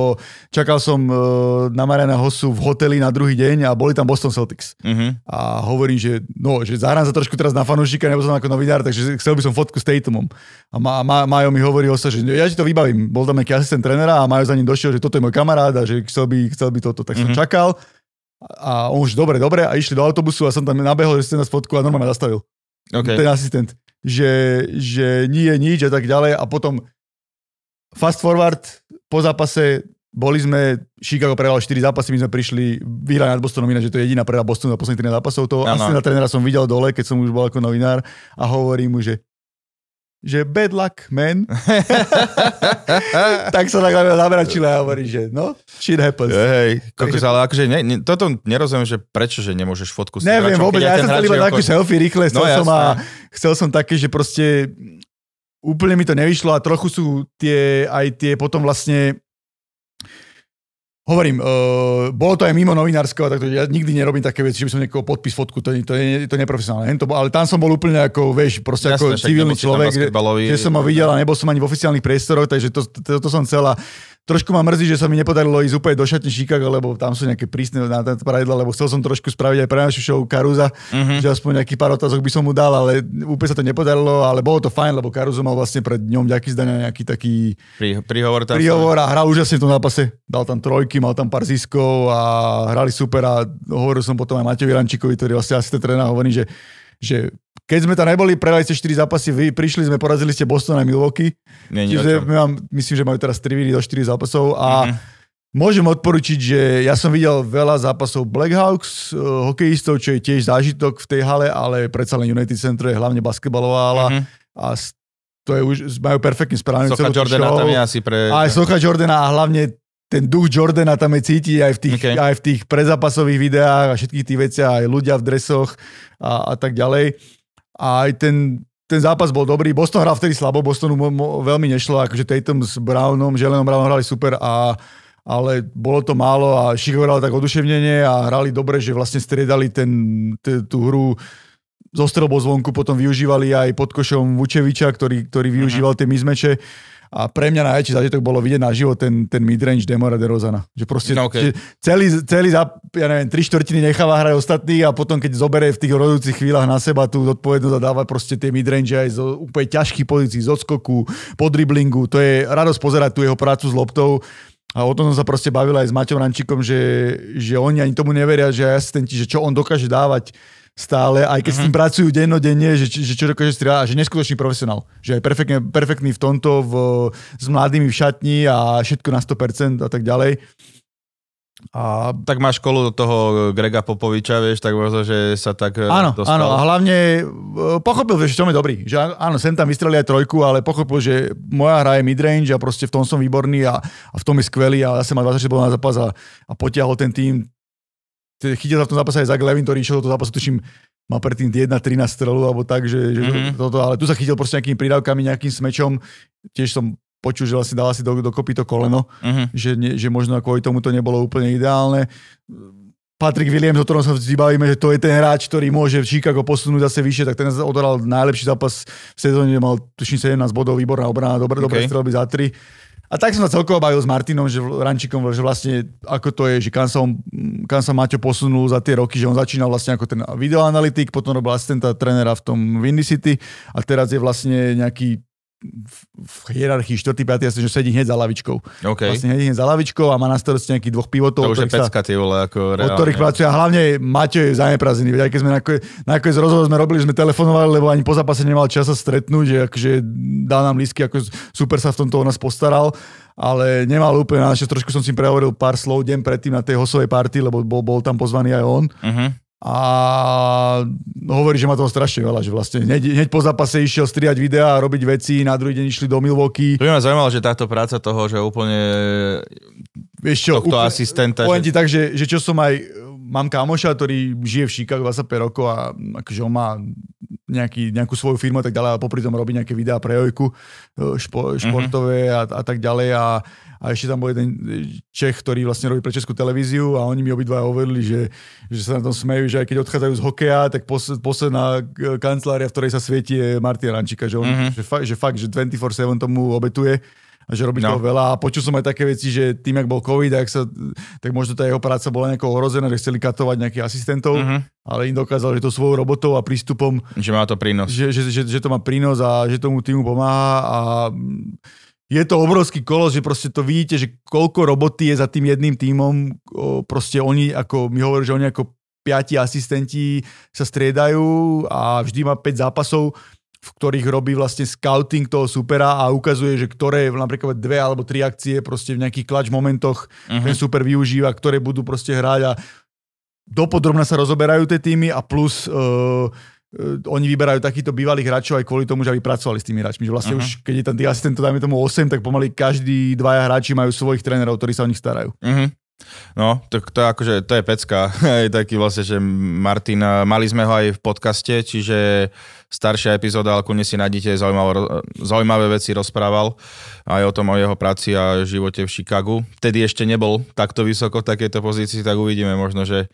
čakal som uh, na Mariana Hossu v hoteli na druhý deň a boli tam Boston Celtics. Uh-huh. A hovorím, že, no, že zahrám sa trošku teraz na fanúšika, nebo som ako novinár, takže chcel by som fotku s Tatumom. A Ma, Ma, Majo mi hovorí o sa, že ja ti to vybavím. Bol tam nejaký asistent trenera a Majo za ním došiel, že toto je môj kamarát a že chcel by, chcel by toto. Tak som Mhm. čakal a on už dobre, dobre a išli do autobusu a som tam nabehol, že ste nás fotku a normálne zastavil Okay. ten asistent, že, že nie je nič a tak ďalej a potom fast forward po zápase boli sme, Chicago prehral 4 zápasy, my sme prišli vyhrať nad Bostonom, ináč, že to je jediná prehra Bostonu za posledných 13 zápasov. To Áno. asistenta trénera som videl dole, keď som už bol ako novinár a hovorí mu, že že bad luck, man. *laughs* tak sa tak zamračila a hovorí, že no, shit happens. Hej, kokos, ale akože ne, ne, toto nerozumiem, že prečo, že nemôžeš fotku s Neviem hráčom, vôbec, ja ten som chcel iba takú selfie rýchle, chcel, No, som, a, chcel som také, že proste úplne mi to nevyšlo a trochu sú tie, aj tie potom vlastne Hovorím, uh, bolo to aj mimo novinárskeho, tak to, ja nikdy nerobím také veci, že by som niekoho podpis fotku, to, je- to, je, to je neprofesionálne. Hen to, ale tam som bol úplne ako, vieš, proste Jasné, ako civilný človek, že, že som ho videl a nebol som ani v oficiálnych priestoroch, takže to, to, to som chcel a trošku ma mrzí, že sa mi nepodarilo ísť úplne do šatne Chicago, lebo tam sú nejaké prísne na tento pravidla, lebo chcel som trošku spraviť aj pre našu show Karuza, Mhm. že aspoň nejaký pár otázok by som mu dal, ale úplne sa to nepodarilo, ale bolo to fajn, lebo Karuzo mal vlastne pred ňom ďaký zdania nejaký taký Pri, príhovor tam príhovor a hral úžasne v tom zápase. Dal tam trojky, mal tam pár ziskov a hrali super a hovoril som potom aj Matejovi Rančíkovi, ktorý vlastne asi ten tréner hovorí, že, že keď sme tam neboli, prehrali ste 4 zápasy, vy prišli sme, porazili ste Boston a Milwaukee, Nie, čiže my mám, myslím, že majú teraz 3 víny do 4 zápasov a Mhm. Môžem odporučiť, že ja som videl veľa zápasov Blackhawks, uh, hokejistov, čo je tiež zážitok v tej hale, ale predsa len United Center je hlavne basketbalová hala Mhm. a to je už, majú perfektne správne Socha Jordana tam je asi pre... Aj Socha Jordana a hlavne ten duch Jordana tam je cítiť aj v tých, Okay. aj v tých prezápasových videách a všetkých tých veciach, aj ľudia v dresoch a, a tak ďalej. A aj ten, ten zápas bol dobrý. Boston hral vtedy slabo, Bostonu mo, mo, veľmi nešlo, akože Tatum s Brownom, Jelenom Brownom hrali super a ale bolo to málo a Chicago hral tak oduševnenie a hrali dobre, že vlastne striedali ten, t- tú hru zo strelbou zvonku, potom využívali aj pod košom Vučeviča, ktorý, ktorý využíval tie mizmeče. A pre mňa najväčší zážitok bolo vidieť na život ten, ten midrange Demora DeRozana. Že proste No, okay. že celý, celý zap, ja neviem, tri štvrtiny necháva hrať ostatní a potom keď zoberie v tých rozhodujúcich chvíľach na seba tú zodpovednosť a dáva proste tie midrange aj z úplne ťažkých pozícií, z odskoku, po driblingu. To je radosť pozerať tú jeho prácu s loptou. A o tom som sa proste bavil aj s Maťom Rančíkom, že, že oni ani tomu neveria, že asistenti, že čo on dokáže dávať stále, aj keď uh-huh. s tým pracujú dennodenne, že, že čo dokáže strieľať, že neskutočný profesionál. Že je perfektne, perfektný v tomto, v, s mladými v šatni a všetko na 100% a tak ďalej. A Tak máš školu toho Grega Popoviča, vieš, tak možno, že sa tak e, Áno, dostal. áno, a hlavne e, pochopil, že v čom je dobrý. Že áno, sem tam vystrelili aj trojku, ale pochopil, že moja hra je midrange a proste v tom som výborný a, a v tom je skvelý a zase má 26 bodov na zápas a, a potiahol ten tým. Chytil sa v tom zápase aj Zach Levin, ktorý išiel do toho zápasu, tuším, má predtým 1-13 strelu alebo tak, že, že Mhm. toto, ale tu sa chytil proste nejakými prídavkami, nejakým smečom. Tiež som počul, že vlastne dal si do, dokopy to koleno Mhm. že, ne, že možno kvôli tomu to nebolo úplne ideálne. Patrick Williams, o ktorom sa vždy bavíme, že to je ten hráč, ktorý môže v Chicago posunúť zase vyššie, tak ten odohral najlepší zápas v sezóne, mal tuším 17 bodov, výborná obrana, dobre Okay. strelby za 3. A tak som sa celkovo bavil s Martinom, že Rančikom, že vlastne ako to je, že kam sa, on, kam sa Maťo posunul za tie roky, že on začínal vlastne ako ten videoanalytik, potom robil asistenta trénera v tom Windy City a teraz je vlastne nejaký v, hierarchii 4. 5. asi, že sedí hneď za lavičkou. OK. Vlastne hneď hneď za lavičkou a má na starosti nejakých dvoch pivotov, to už je od sa- pecka, ty vole, ako od reálne. ktorých pracuje. A hlavne Maťo je zaneprázdnený. Veď aj keď sme nakoniec, nakoniec rozhovor sme robili, sme telefonovali, lebo ani po zápase nemal čas sa stretnúť, že akože dal nám lístky, ako super sa v tomto o nás postaral ale nemal úplne na trošku som si prehovoril pár slov deň predtým na tej hosovej party, lebo bol, bol tam pozvaný aj on. Uh-huh. A hovorí, že má toho strašne veľa, že vlastne hneď, hneď po zápase išiel striať videá a robiť veci, na druhý deň išli do Milwaukee. To by ma zaujímalo, že táto práca toho, že úplne Vieš čo, tohto úplne, asistenta. Poviem Že... ti tak, že, že čo som aj, mám kamoša, ktorý žije v Chicago 25 rokov a akože on má nejaký, nejakú svoju firmu a tak ďalej a popri tom robí nejaké videá pre Jojku Mhm. špo, športové a, a tak ďalej a, a ešte tam bol jeden Čech, ktorý vlastne robí pre Českú televíziu a oni mi obidva hovorili, že, že sa na tom smejú, že aj keď odchádzajú z hokeja, tak pos, posledná e, kancelária, v ktorej sa svieti je Martin Rančíka, že, on, Mhm. že, fakt, že fakt, že 24-7 tomu obetuje a že robí No. toho veľa. A počul som aj také veci, že tým, ak bol COVID, tak, sa, tak možno tá jeho práca bola nejako ohrozená, že chceli katovať nejakých asistentov, Mhm. ale im dokázal, že to svojou robotou a prístupom, Že má to prínos. že, že, že, že to má prínos a že tomu týmu pomáha a je to obrovský kolos, že proste to vidíte, že koľko roboty je za tým jedným týmom, proste oni, ako mi hovorí, že oni ako piati asistenti sa striedajú a vždy má 5 zápasov, v ktorých robí vlastne scouting toho supera a ukazuje, že ktoré napríklad dve alebo tri akcie proste v nejakých klač momentoch Mhm. ten super využíva, ktoré budú proste hrať a dopodrobne sa rozoberajú tie týmy a plus uh, oni vyberajú takýchto bývalých hráčov aj kvôli tomu, že aby pracovali s tými hráčmi. Že vlastne Mhm. uh-huh. už, keď je tam tých asistentov, dajme tomu 8, tak pomaly každý dvaja hráči majú svojich trénerov, ktorí sa o nich starajú. Mhm. No, to je akože, to je pecka. *laughs* Aj taký vlastne, že Martin, a mali sme ho aj v podcaste, čiže staršia epizóda, ale kľudne si nájdete, zaujímavé, zaujímavé veci rozprával aj o tom, o jeho práci a živote v Chicagu. Vtedy ešte nebol takto vysoko v takejto pozícii, tak uvidíme možno, že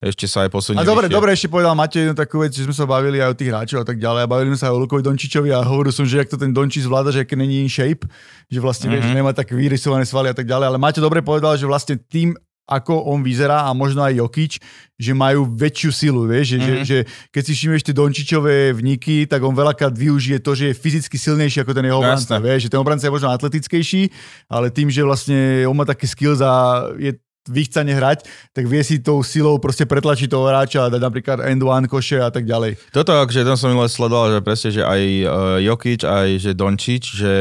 ešte sa aj posunie A dobre, vyššie. dobre, ešte povedal Matej jednu takú vec, že sme sa bavili aj o tých hráčov a tak ďalej. A bavili sme sa aj o Lukovi Dončičovi a hovoril som, že jak to ten Dončič zvláda, že aké není in shape, že vlastne mm-hmm. vieš, nemá tak vyrysované svaly a tak ďalej. Ale Matej dobre povedal, že vlastne tým, ako on vyzerá a možno aj Jokič, že majú väčšiu silu, vieš, že, mm-hmm. že, že keď si všimneš tie Dončičové vniky, tak on veľakrát využije to, že je fyzicky silnejší ako ten jeho obranca, vieš, že ten obranca je možno atletickejší, ale tým, že vlastne on má také skills a je vychcane hrať, tak vie si tou silou proste pretlačiť toho hráča a dať napríklad end one koše a tak ďalej. Toto, akože tam som minule sledoval, že presne, že aj uh, Jokic, aj že Dončič, že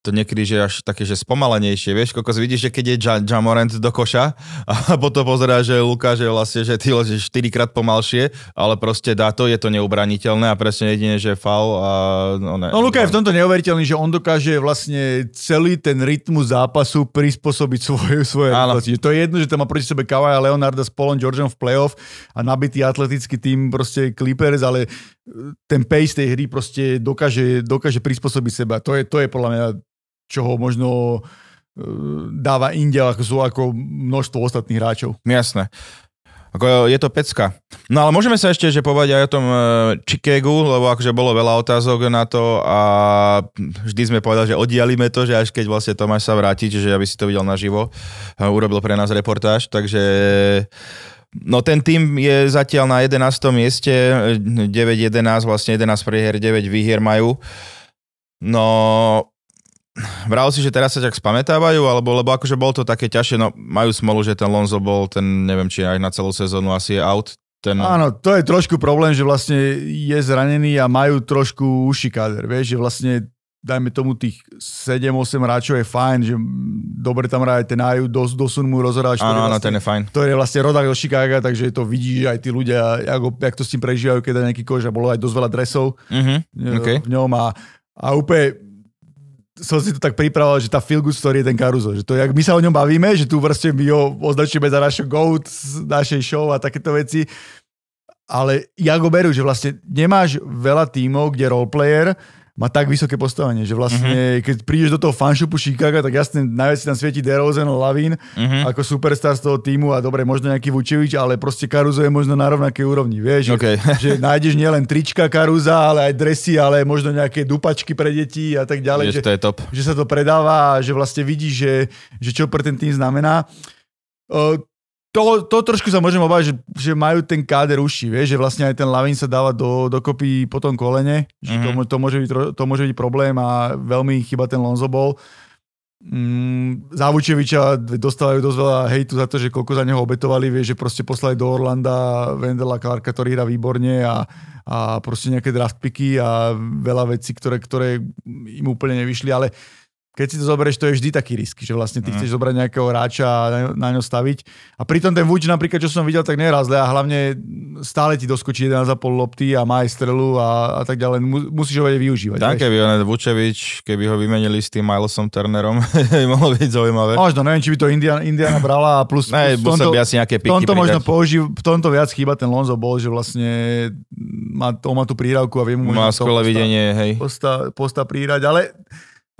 to niekedy, že až také, že spomalenejšie, vieš, koľko vidíš, že keď je Ja- Jamorant do koša a potom pozerá, že Luka, že vlastne, že ty že 4 krát pomalšie, ale proste dá to, je to neubraniteľné a presne jedine, že faul a... No, ne, No Luka je v tomto neuveriteľný, že on dokáže vlastne celý ten rytmus zápasu prispôsobiť svoje, svoje. Že To je jedno, že tam má proti sebe Kawaja Leonarda s Paulom Georgeom v playoff a nabitý atletický tým proste Clippers, ale ten pace tej hry proste dokáže, dokáže prispôsobiť seba. To je, to je podľa mňa čo ho možno e, dáva inde ako, sú ako množstvo ostatných hráčov. Jasné. Ako je to pecka. No ale môžeme sa ešte že povedať aj o tom e, Chicagu, lebo akože bolo veľa otázok na to a vždy sme povedali, že oddialíme to, že až keď vlastne Tomáš sa vráti, čiže aby si to videl naživo, e, urobil pre nás reportáž, takže no ten tým je zatiaľ na 11. mieste, 9-11, vlastne 11 prehier, 9 výhier majú. No, Vral si, že teraz sa tak spamätávajú, alebo lebo akože bol to také ťažšie, no majú smolu, že ten Lonzo bol, ten neviem, či aj na celú sezónu asi je out. Ten... Áno, to je trošku problém, že vlastne je zranený a majú trošku uši káder, vieš, že vlastne dajme tomu tých 7-8 hráčov je fajn, že dobre tam hrá aj ten Aju, dos, dosun mu rozhráč, Áno, áno, vlastne, ten je fajn. ktorý je vlastne rodák do Chicaga, takže to vidí, že aj tí ľudia, ako, jak to s tým prežívajú, keď dá nejaký kož a bolo aj dosť veľa dresov Mhm, e, OK. v ňom a, a úplne som si to tak pripravoval, že tá feel good story je ten Caruso, že to, jak my sa o ňom bavíme, že tu proste my ho označíme za našu GOAT z našej show a takéto veci, ale ja go berú, že vlastne nemáš veľa tímov, kde roleplayer má tak vysoké postavenie, že vlastne Mhm. mm-hmm. keď prídeš do toho fanshopu Chicago, tak jasne najviac si tam svieti DeRozan, Lavin Mhm. ako superstar z toho týmu a dobre, možno nejaký Vučevič, ale proste Caruso je možno na rovnakej úrovni, vieš, že, OK. *laughs* že nájdeš nielen trička Caruza, ale aj dresy, ale možno nejaké dupačky pre deti a tak ďalej, že že, to je top. že sa to predáva a že vlastne vidíš, že, že čo pre ten tým znamená. Uh, to, to trošku sa môžem obávať, že, že majú ten káder uši, vieš, že vlastne aj ten Lavin sa dáva do, dokopy po tom kolene, že Mhm. to, mo- to, môže byť, to môže byť problém a veľmi chyba ten Lonzo bol. Mm, za Vučeviča dostávajú dosť veľa hejtu za to, že koľko za neho obetovali, vieš, že proste poslali do Orlanda Vendela Clarka, ktorý hrá výborne a, a proste nejaké draft picky a veľa vecí, ktoré, ktoré im úplne nevyšli, ale keď si to zoberieš, to je vždy taký risk, že vlastne ty Mm. chceš zobrať nejakého hráča a na, na ňo staviť. A pritom ten Vuč napríklad, čo som videl, tak neraz zle a hlavne stále ti doskočí 11,5 lopty a má aj strelu a, a tak ďalej. Mu, musíš ho vedieť využívať. Vieš. keby on Vučevič, keby ho vymenili s tým Milesom Turnerom, *laughs* by mohlo byť zaujímavé. Možno, neviem, či by to Indiana, Indiana brala a plus, Ne, plus tomto, by asi nejaké piky tomto možno použiv, v tomto viac chýba ten Lonzo bol, že vlastne má, on má tú príravku a vie mu Má skvelé videnie, hej. posta, posta prírať, ale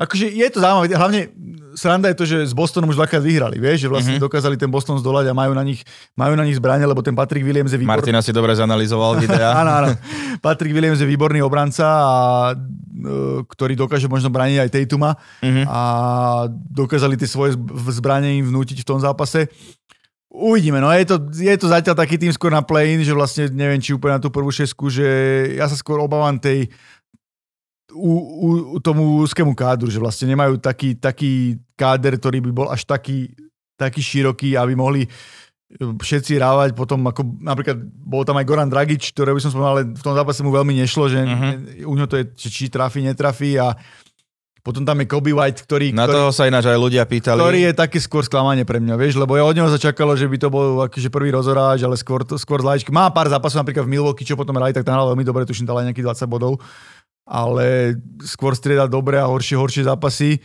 akože je to zaujímavé, hlavne sranda je to, že s Bostonom už dvakrát vyhrali, vieš, že vlastne Mhm. mm-hmm. dokázali ten Boston zdolať a majú na nich, majú na nich zbranie, lebo ten Patrick Williams je výborný. Martina si dobre zanalizoval videa. *laughs* Áno, áno. Patrick Williams je výborný obranca, a, e, ktorý dokáže možno brániť aj Tatuma Mhm. a dokázali tie svoje zb- zbranie im vnútiť v tom zápase. Uvidíme, no je to, je to zatiaľ taký tým skôr na play-in, že vlastne neviem, či úplne na tú prvú šesku, že ja sa skôr obávam tej u, u, tomu úzkému kádru, že vlastne nemajú taký, taký káder, ktorý by bol až taký, taký široký, aby mohli e, všetci rávať potom, ako napríklad bol tam aj Goran Dragič, ktorého by som spomenul, ale v tom zápase mu veľmi nešlo, že uh-huh. u ňo to je, či, trafí, netrafí a potom tam je Kobe White, ktorý, Na ktorý, toho sa ináč aj ľudia pýtali. ktorý je také skôr sklamanie pre mňa, vieš, lebo ja od neho sa čakalo, že by to bol akože prvý rozoráč, ale skôr, skôr z. Má pár zápasov napríklad v Milwaukee, čo potom hrali, tak tam hral veľmi dobre, tuším, dal aj nejakých 20 bodov, ale skôr strieda dobre a horšie, horšie zápasy,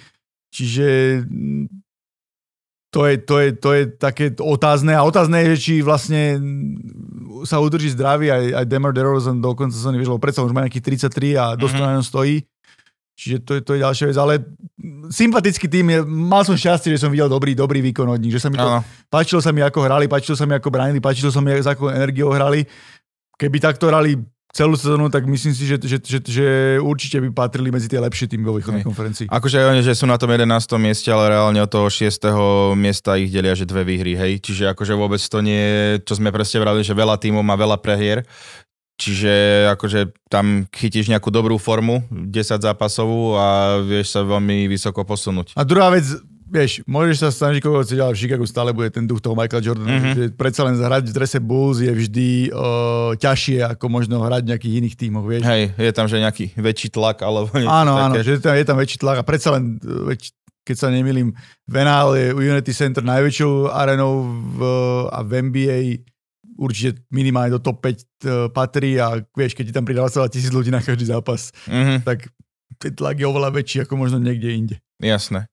čiže mm, to je, to, je, to je také otázne a otázne je, že či vlastne mm, sa udrží zdravý aj, aj Demar DeRozan do konca sezóny, lebo predsa už má nejakých 33 a dosť Mhm. na ňom stojí. Čiže to je, to je ďalšia vec, ale sympatický tým je, mal som šťastie, že som videl dobrý, dobrý výkon od nich, že sa mi to, Áno. páčilo sa mi, ako hrali, páčilo sa mi, ako bránili, páčilo sa mi, s akou energiou hrali. Keby takto hrali celú sezónu, tak myslím si, že, že, že, že určite by patrili medzi tie lepšie týmy vo východnej konferencii. Akože oni, že sú na tom 11. mieste, ale reálne od toho 6. miesta ich delia, že dve výhry, hej. Čiže akože vôbec to nie je, čo sme presne vrali, že veľa tímov má veľa prehier. Čiže akože tam chytíš nejakú dobrú formu, 10 zápasovú a vieš sa veľmi vysoko posunúť. A druhá vec, vieš, môžeš sa snažiť koho chcieť, ale v Chicagu stále bude ten duch toho Michaela Jordana, Mhm. mm-hmm. že predsa len hrať v drese Bulls je vždy uh, ťažšie, ako možno hrať v nejakých iných tímoch, vieš. Hej, je tam že nejaký väčší tlak alebo niečo Áno, také. áno, že tam, je tam väčší tlak a predsa len, veď, keď sa nemýlim, Venal je Unity Center najväčšou arenou v, a v NBA určite minimálne do top 5 uh, patrí a vieš, keď ti tam pridá 20 tisíc ľudí na každý zápas, Mhm, tak ten tlak je oveľa väčší ako možno niekde inde. jasné.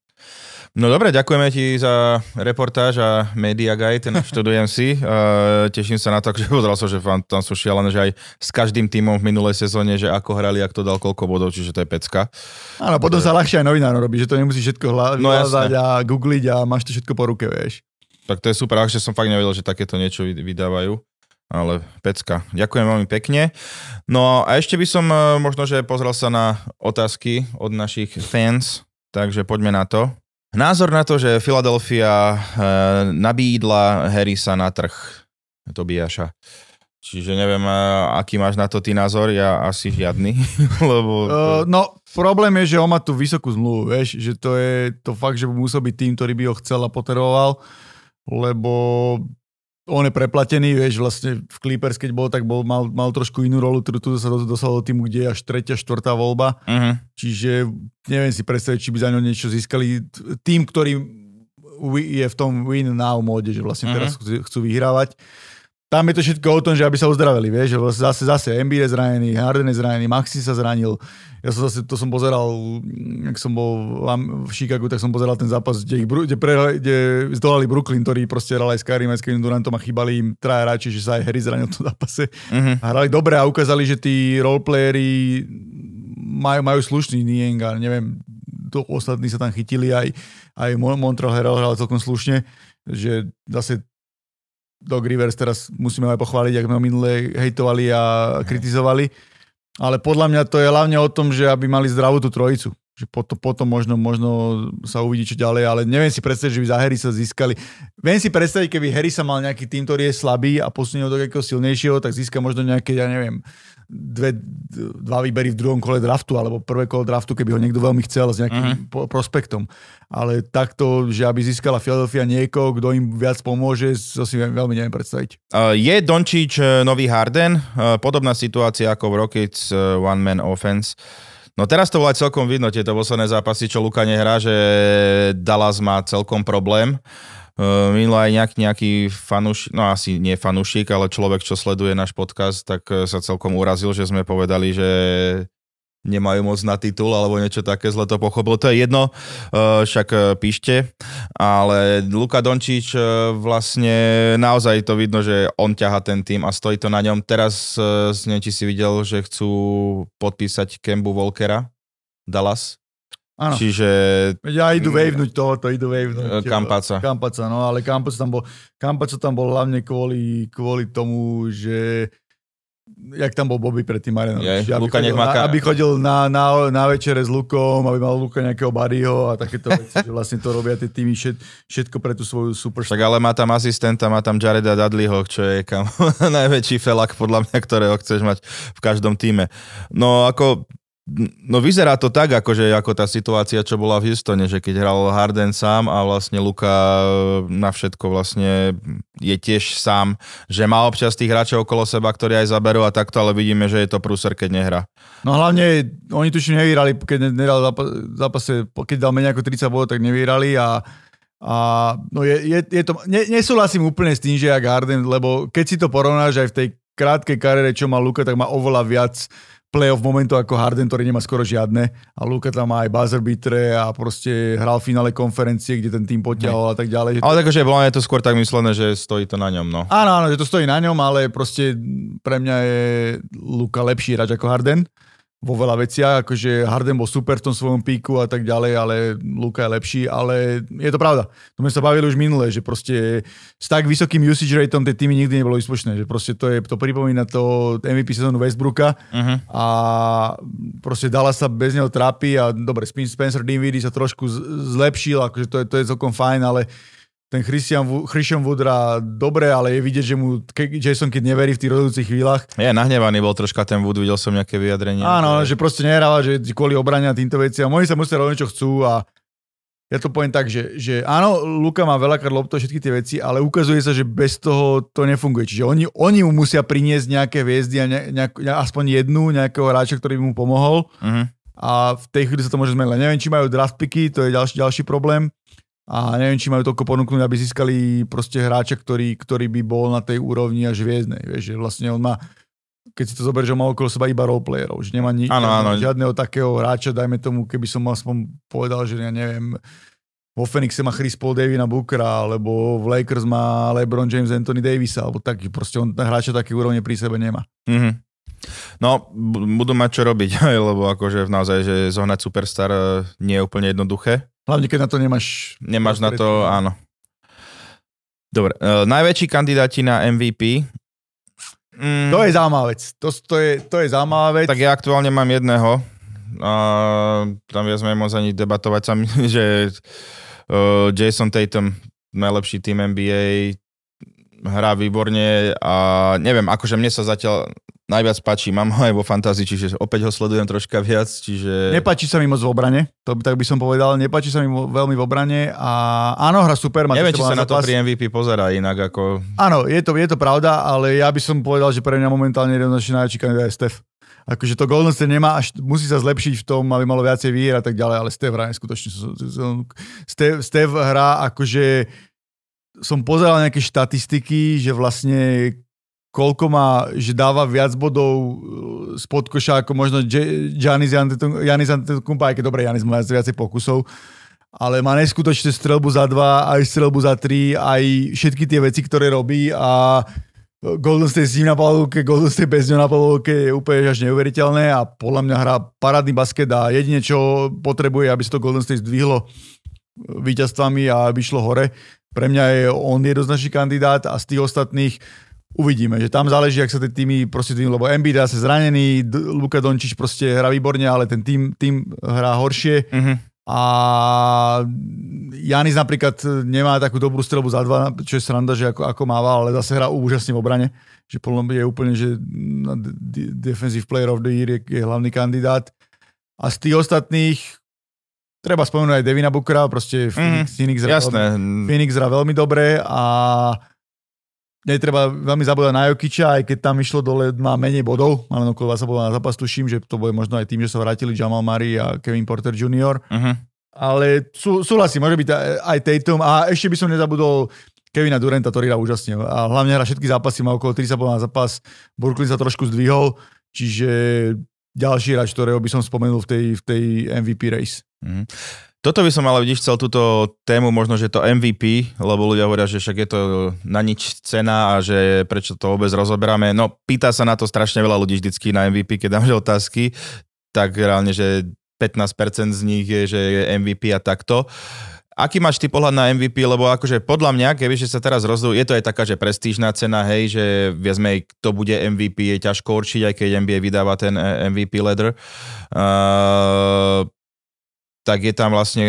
No dobre, ďakujeme ti za reportáž a Media Guide, študujem si. Uh, teším sa na to, že *laughs* pozeral som, že tam, tam sú šialené, že aj s každým tímom v minulej sezóne, že ako hrali, ak to dal koľko bodov, čiže to je pecka. Áno, potom sa ľahšie aj novinárom robí, že to nemusíš všetko No vyhľadať jasné. a googliť a máš to všetko po ruke, vieš. Tak to je super, že som fakt nevedel, že takéto niečo vy- vydávajú. Ale pecka. Ďakujem veľmi pekne. No a ešte by som eh, možno, že pozrel sa na otázky od našich fans, takže poďme na to. Názor na to, že Philadelphia eh, nabídla Harrisa na trh Tobiaša. Čiže neviem, eh, aký máš na to ty názor, ja asi žiadny, *laughs* lebo... Uh, no, problém je, že on má tú vysokú zmluvu, vieš, že to je to fakt, že musel byť tým, ktorý by ho chcel a potreboval, lebo on je preplatený, vieš, vlastne v Clippers, keď bol, tak bol, mal, mal trošku inú rolu, tu, tu sa dos- dostal do týmu, kde je až tretia, štvrtá voľba, uh-huh. čiže neviem si predstaviť, či by za ňo niečo získali. Tým, ktorý je v tom win now móde, že vlastne Mhm. teraz chcú, chcú vyhrávať. Tam je to všetko o tom, že aby sa uzdravili, vieš, že vlastne zase, zase Embiid je zranený, Harden je zranený, Maxi sa zranil. Ja som zase, to som pozeral, ak som bol v Chicagu, tak som pozeral ten zápas, kde, ich, kde, pre, kde zdolali Brooklyn, ktorý proste hral aj s Karim, aj s Kevin Durantom a chýbali im traja hráči, že sa aj Harry zranil v tom zápase. Uh-huh. A hrali dobre a ukázali, že tí roleplayery majú, majú slušný Nieng a neviem, to ostatní sa tam chytili, aj, aj Mon- Montreal hral, hral celkom slušne, že zase Doc Rivers teraz musíme aj pochváliť, ak sme minule hejtovali a kritizovali. Ale podľa mňa to je hlavne o tom, že aby mali zdravú tú trojicu. Že potom, potom možno, možno sa uvidí čo ďalej, ale neviem si predstaviť, že by za Harry sa získali. Viem si predstaviť, keby Harry sa mal nejaký tým, ktorý je slabý a posunie ho do nejakého silnejšieho, tak získa možno nejaké, ja neviem, dve, dva výbery v druhom kole draftu alebo prvé kolo draftu, keby ho niekto veľmi chcel s nejakým Mhm. uh-huh. prospektom. Ale takto, že aby získala Philadelphia niekoho, kto im viac pomôže, to si veľmi neviem predstaviť. Je Dončič uh, nový Harden? Uh, podobná situácia ako v Rockets, uh, one man offense. No teraz to bolo aj celkom vidno, tieto posledné zápasy, čo Luka nehrá, že Dallas má celkom problém. Uh, minulý aj nejaký, nejaký fanúšik, no asi nie fanúšik, ale človek, čo sleduje náš podcast, tak uh, sa celkom urazil, že sme povedali, že nemajú moc na titul alebo niečo také zle to pochopil. To je jedno, uh, však píšte, ale Luka Dončič vlastne naozaj to vidno, že on ťaha ten tým a stojí to na ňom. Teraz neviem, či si videl, že chcú podpísať Kembu Volkera Dallas Áno. Čiže... Ja idú wavenúť to idú wavenúť. Kampaca. Kampaca, no ale Kampaca tam bol, Kampaca tam bol hlavne kvôli, kvôli tomu, že jak tam bol Bobby predtým Marinovič. aby, chodil na, aby chodil na, na, na večere s Lukom, aby mal Luka nejakého buddyho a takéto veci, že vlastne to robia tie týmy všet, všetko pre tú svoju super. Tak ale má tam asistenta, má tam Jareda Dudleyho, čo je kam *laughs* najväčší felak podľa mňa, ktorého chceš mať v každom týme. No ako No vyzerá to tak, akože ako tá situácia, čo bola v Houstone, že keď hral Harden sám a vlastne Luka na všetko vlastne je tiež sám, že má občas tých hráčov okolo seba, ktorí aj zaberú a takto, ale vidíme, že je to prúser, keď nehrá. No hlavne oni tuším nevyhrali, keď nedal zápase, keď dal menej ako 30 bodov, tak nevyhrali a a no je, je, je to, ne, nesúhlasím úplne s tým, že ja Garden, lebo keď si to porovnáš aj v tej krátkej kariére, čo má Luka, tak má oveľa viac playoff momentov ako Harden, ktorý nemá skoro žiadne. A Luka tam má aj buzzer beatere a proste hral v finále konferencie, kde ten tým potiahol a tak ďalej. Ale takže bolo je to skôr tak myslené, že stojí to na ňom, no. Áno, áno, že to stojí na ňom, ale proste pre mňa je Luka lepší hráč ako Harden vo veľa veciach, akože Harden bol super v tom svojom píku a tak ďalej, ale Luka je lepší, ale je to pravda. To sme sa bavili už minule, že proste s tak vysokým usage rateom tie týmy nikdy nebolo úspešné, že proste to je, to pripomína to MVP sezónu Westbrooka uh-huh. a proste dala sa bez neho trápi a dobre, Spencer Dinwiddie sa trošku zlepšil, akože to je, to je celkom fajn, ale ten Christian, Christian Woodra dobre, ale je vidieť, že mu Jason Kidd neverí v tých rozhodujúcich chvíľach. Je nahnevaný bol troška ten Wood, videl som nejaké vyjadrenie. Áno, že, že proste nehráva, že kvôli obrania týmto veciam. Oni sa musia robiť, čo chcú a ja to poviem tak, že, že áno, Luka má veľakrát lopto, všetky tie veci, ale ukazuje sa, že bez toho to nefunguje. Čiže oni, oni mu musia priniesť nejaké hviezdy a ne, nejak, aspoň jednu nejakého hráča, ktorý by mu pomohol. Uh-huh. A v tej chvíli sa to môže zmeniť. Neviem, či majú draft picky, to je ďalší, ďalší problém a neviem, či majú toľko ponúknuť, aby získali proste hráča, ktorý, ktorý by bol na tej úrovni až hviezdnej. Vieš, že vlastne on má, keď si to zoberieš, že má okolo seba iba roleplayerov, že nemá ni- ano, ano. žiadneho takého hráča, dajme tomu, keby som aspoň povedal, že ja neviem, vo Phoenixe má Chris Paul Davina Bookera, alebo v Lakers má LeBron James Anthony Davisa, alebo tak, proste on hráča také úrovne pri sebe nemá. Mm-hmm. No, budú mať čo robiť, *laughs* lebo akože naozaj, že zohnať superstar eh, nie je úplne jednoduché. Hlavne, keď na to nemáš... Nemáš na to, áno. Dobre, uh, najväčší kandidáti na MVP. Mm. To je zaujímavá vec. To, to, je, to je zaujímavá vec. Tak ja aktuálne mám jedného. Uh, tam viac môcť ani debatovať sami, *laughs* že uh, Jason Tatum, najlepší tým NBA, hrá výborne a neviem, akože mne sa zatiaľ najviac páči, mám ho aj vo fantázii, čiže opäť ho sledujem troška viac, čiže... Nepáči sa mi moc v obrane, to by, tak by som povedal, nepáči sa mi veľmi v obrane a áno, hra super. Má Neviem, či sa na to pri MVP pozerá inak ako... Áno, je to, je to pravda, ale ja by som povedal, že pre mňa momentálne jednoznačne najväčší kandidát je Steph. Akože to Golden State nemá, až musí sa zlepšiť v tom, aby malo viacej výher a tak ďalej, ale Steph hrá neskutočne. Steph, Steph hrá akože som pozeral nejaké štatistiky, že vlastne koľko má, že dáva viac bodov uh, spod koša ako možno Janis Antetokounmpo, aj keď dobre, Janis má viacej pokusov, ale má neskutočne strelbu za dva, aj strelbu za tri, aj všetky tie veci, ktoré robí a Golden State s ním na palovke, Golden State bez ňou na palovke je úplne až neuveriteľné a podľa mňa hrá parádny basket a jedine, čo potrebuje, aby sa to Golden State zdvihlo víťazstvami a aby šlo hore. Pre mňa je on jednoznačný kandidát a z tých ostatných uvidíme, že tam záleží, ak sa tie týmy proste tým, lebo Embiid je zranený, Luka Dončič proste hrá výborne, ale ten tým, tým hrá horšie. Uh-huh. A Janis napríklad nemá takú dobrú strelbu za dva, čo je sranda, že ako, ako máva, ale zase hrá úžasne v obrane. Že podľa mňa je úplne, že na Defensive Player of the Year je, je hlavný kandidát. A z tých ostatných treba spomenúť aj Devina Bookera, proste Phoenix, mm, Phoenix, hrá, Phoenix hrá veľmi dobre a netreba veľmi zabúdať na Jokiča, aj keď tam išlo dole, má menej bodov, ale okolo 20 bodov na zápas, tuším, že to bude možno aj tým, že sa vrátili Jamal Murray a Kevin Porter Jr. Uh-huh. Ale sú, súhlasím, môže byť aj Tatum a ešte by som nezabudol Kevina Duranta, ktorý hrá úžasne a hlavne hrá všetky zápasy, má okolo 30 bodov na zápas, Brooklyn sa trošku zdvihol, čiže ďalší hráč, ktorého by som spomenul v tej, v tej MVP race. Uh-huh. Toto by som ale vidíš chcel túto tému, možno, že to MVP, lebo ľudia hovoria, že však je to na nič cena a že prečo to vôbec rozoberáme. No, pýta sa na to strašne veľa ľudí vždycky na MVP, keď dáme *laughs* otázky, tak reálne, že 15% z nich je, že je MVP a takto. Aký máš ty pohľad na MVP, lebo akože podľa mňa, keby sa teraz rozhodol, je to aj taká, že prestížna cena, hej, že viac kto bude MVP, je ťažko určiť, aj keď NBA vydáva ten eh, MVP ladder. Uh, tak je tam vlastne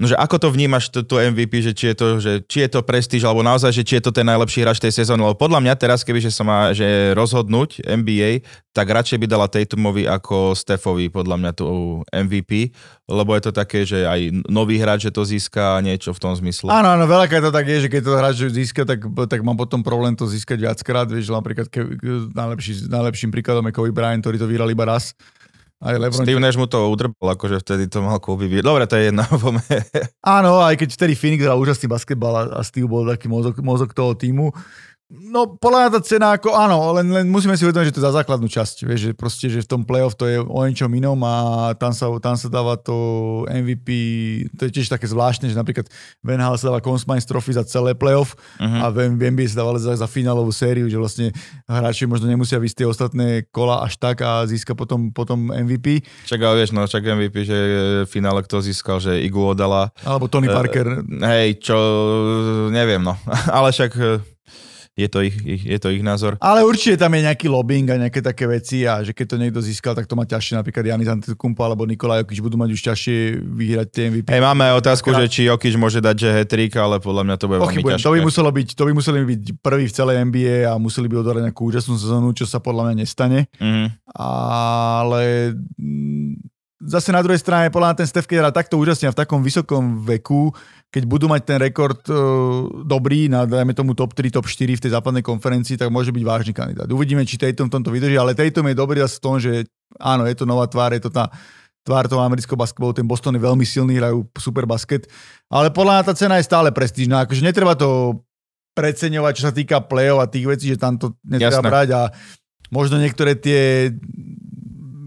No, že ako to vnímaš, tú, tú MVP, že či je to, že, či je to prestíž, alebo naozaj, že či je to ten najlepší hráč tej sezóny, lebo podľa mňa teraz, keby že sa má že rozhodnúť NBA, tak radšej by dala Tatumovi ako Stefovi, podľa mňa tú MVP, lebo je to také, že aj nový hráč, že to získa niečo v tom zmysle. Áno, áno, veľakrát to tak je, že keď to hráč získa, tak, tak mám potom problém to získať viackrát, vieš, napríklad ke, najlepší, najlepším príkladom je Kobe Bryant, ktorý to vyhral iba raz aj Lebron... Steve Nash mu to udrbal, akože vtedy to mal Kobe. Dobre, to je jedno. *laughs* Áno, aj keď vtedy Phoenix hral úžasný basketbal a Steve bol taký mozog, mozog toho týmu. No, podľa mňa tá cena ako, áno, len, len musíme si uvedomiť, že to je za základnú časť, vieš, že proste, že v tom playoff to je o niečom inom a tam sa, tam sa dáva to MVP, to je tiež také zvláštne, že napríklad Van Hal sa dáva Consmines Trophy za celé playoff uh-huh. a v, v NBA sa dávali za, za finálovú sériu, že vlastne hráči možno nemusia vysť tie ostatné kola až tak a získa potom, potom MVP. Čak ale vieš, no, čak MVP, že v finále kto získal, že Igu odala. Alebo Tony Parker. Uh, hej, čo, neviem, no, *laughs* ale však je to ich, ich, je to ich názor. Ale určite tam je nejaký lobbying a nejaké také veci a že keď to niekto získal, tak to má ťažšie. Napríklad Janis Antetokounmpo alebo Nikolaj Jokic budú mať už ťažšie vyhrať tie MVP. Hej, máme otázku, že či Jokic môže dať že hetrik, ale podľa mňa to bude veľmi ťažké. To by, muselo byť, to by museli byť prvý v celej NBA a museli by odorať nejakú úžasnú sezónu, čo sa podľa mňa nestane. Mm. Ale zase na druhej strane, podľa ten Steph, keď takto úžasne a v takom vysokom veku, keď budú mať ten rekord uh, dobrý na, dajme tomu, top 3, top 4 v tej západnej konferencii, tak môže byť vážny kandidát. Uvidíme, či Tatum v tomto vydrží, ale Tatum je dobrý v tom, že áno, je to nová tvár, je to tá tvár toho amerického basketbalu, ten Boston je veľmi silný, hrajú super basket, ale podľa mňa tá cena je stále prestížna, akože netreba to preceňovať, čo sa týka play a tých vecí, že tam to netreba Jasné. brať a možno niektoré tie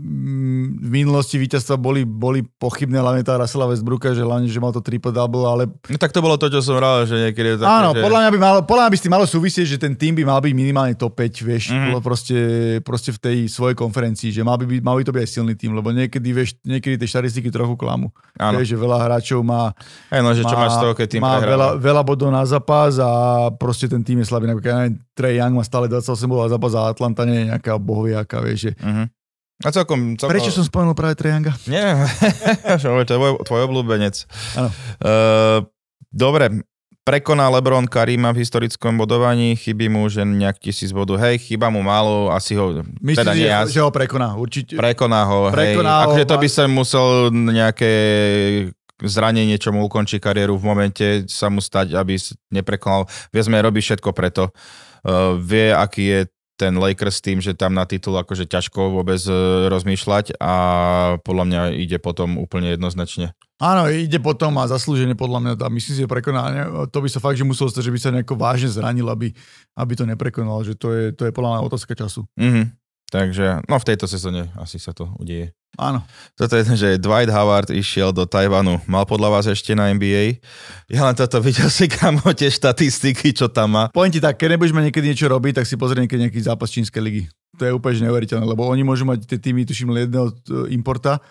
v minulosti víťazstva boli, boli pochybné, hlavne tá Russella Westbrooka, že hlavne, že mal to triple-double, ale... No tak to bolo to, čo som hral, že niekedy je také, Áno, že... podľa mňa by malo, podľa mňa by s tým malo súvisieť, že ten tým by mal byť minimálne top 5, vieš, mm-hmm. proste, proste v tej svojej konferencii, že mal by, byť, mal by to byť aj silný tým, lebo niekedy, vieš, niekedy tie štatistiky trochu klamu. Áno. Vieš, že veľa hráčov má... Hey, no, že čo má, máš toho, keď tým má veľa, veľa bodov na zápas a proste ten tým je slabý. Napríklad Trey Young má stále 28 bodov na zápas a Atlanta nie je nejaká bohoviaka, vieš, že mm-hmm a celkom, celkom... Prečo som spomenul práve Trejanga? Nie, *laughs* to je tvoj, obľúbenec. Uh, dobre, prekoná Lebron Karima v historickom bodovaní, chybí mu, že nejak tisíc bodu. Hej, chyba mu málo, asi ho... Myslíš, teda že, že ho prekoná, určite. Prekoná ho, prekoná hej. Ho, akože to by sa musel nejaké zranenie, čo mu ukončí kariéru v momente, sa mu stať, aby neprekonal. Vieme, robí všetko preto. Uh, vie, aký je ten Lakers tým, že tam na titul akože ťažko vôbec e, rozmýšľať a podľa mňa ide potom úplne jednoznačne. Áno, ide potom a zaslúžene podľa mňa a myslím si, že prekonanie, to by sa fakt, že muselo stať, že by sa nejako vážne zranil, aby, aby to neprekonal, že to je, to je podľa mňa otázka času. Mm-hmm. Takže, no v tejto sezóne asi sa to udeje. Áno. Toto je, že Dwight Howard išiel do Tajvanu. Mal podľa vás ešte na NBA? Ja len toto videl si kamo tie štatistiky, čo tam má. Poviem ti tak, keď nebudeš mať niekedy niečo robiť, tak si pozri niekedy nejaký zápas čínskej ligy. To je úplne neuveriteľné, lebo oni môžu mať tie týmy, tuším, jedného e, importa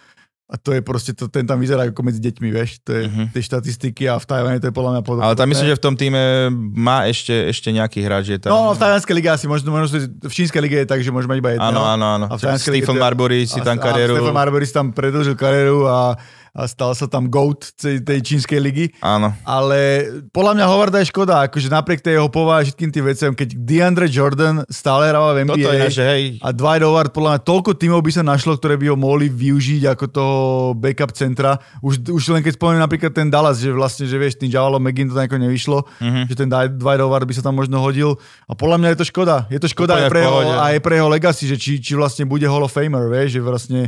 a to je proste, to, ten tam vyzerá ako medzi deťmi, vieš, to je uh-huh. tie štatistiky a v Tajvane to je podľa mňa podobné. Ale tam myslím, že v tom týme má ešte, ešte nejaký hráč. Je tam... No, v tajvanskej lige asi, možno, možno v čínskej lige je tak, že môže mať iba jedného. Áno, áno, áno. A Stephen Marbury si tam kariéru. Stephen Marbury si tam predlžil kariéru a a stal sa tam GOAT tej, tej čínskej ligy. Áno. Ale podľa mňa Hovarda je škoda, akože napriek tej jeho povahe všetkým tým veciam, keď DeAndre Jordan stále hráva v NBA je naše, hej. a Dwight Howard, podľa mňa toľko tímov by sa našlo, ktoré by ho mohli využiť ako toho backup centra. Už, už len keď spomeniem napríklad ten Dallas, že vlastne, že vieš, tým Javalom McGinn to nejako nevyšlo, Mhm. že ten Dwight Howard by sa tam možno hodil. A podľa mňa je to škoda. Je to škoda Úplne aj pre, jeho, aj pre jeho legacy, že či, či vlastne bude Hall of Famer, vieš, že vlastne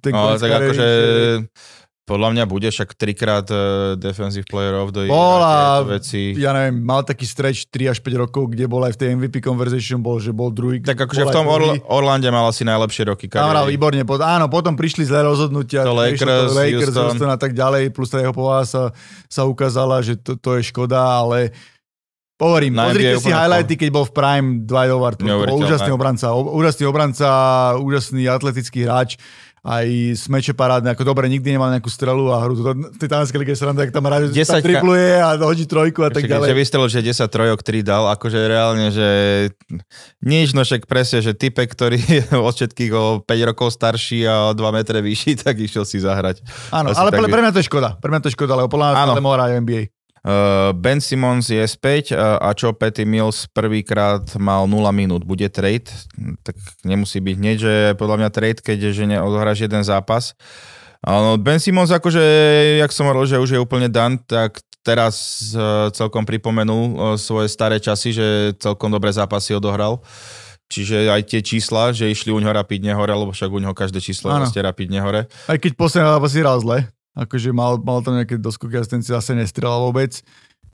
ten No, tak akože že- podľa mňa bude však trikrát uh, defensive player of the year. Bol a veci. ja neviem, mal taký stretch 3 až 5 rokov, kde bol aj v tej MVP conversation, bol, že bol druhý. Tak akože v tom. Orl- Orlande mal asi najlepšie roky kariéry. výborne. Pod, áno, potom prišli zlé rozhodnutia. To Lakers, Lakers Houston. Houston a tak ďalej, plus tá jeho povaha sa, sa ukázala, že to, to je škoda, ale Hovorím, Na pozrite si highlighty, keď bol v Prime Dwight Howard. To úžasný obranca, úžasný obranca, úžasný atletický hráč aj smeče parádne, ako dobre, nikdy nemal nejakú strelu a hru. V tej talianskej lige sranda, jak tam hra, že 10 tam tripluje a hodí trojku a tak ďalej. že vystrelil, že 10 trojok, 3 dal, akože reálne, že nič, no však presne, že typek, ktorý je *laughs* od všetkých o 5 rokov starší a o 2 metre vyšší, *laughs* tak išiel si zahrať. Áno, Asi ale tak pre, by- pre mňa to je škoda. Pre mňa to je škoda, lebo podľa mňa stále NBA. Uh, ben Simmons je späť uh, a čo Patty Mills prvýkrát mal 0 minút. Bude trade? Tak nemusí byť hneď, že podľa mňa trade, keďže neodohráš jeden zápas. Ale Ben Simmons akože, jak som hovoril, že už je úplne dan, tak teraz uh, celkom pripomenul svoje staré časy, že celkom dobré zápasy odohral. Čiže aj tie čísla, že išli u ňoho rapidne hore, lebo však u ňoho každé číslo Áno. je vlastne rapidne hore. Aj keď posledný zápas si hral zle, akože mal, mal tam nejaké doskoky asistencie, zase nestrelal vôbec,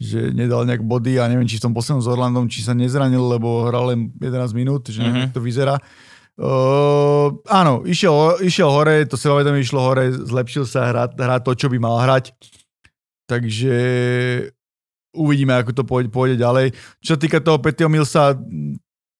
že nedal nejak body a neviem, či v tom poslednom s Orlandom, či sa nezranil, lebo hral len 11 minút, že neviem, Mhm. mm-hmm. to vyzerá. Uh, áno, išiel, išiel hore, to sebavedomie išlo hore, zlepšil sa, hrá, hrá to, čo by mal hrať. Takže uvidíme, ako to pôjde, pôjde ďalej. Čo sa týka toho Petio Millsa,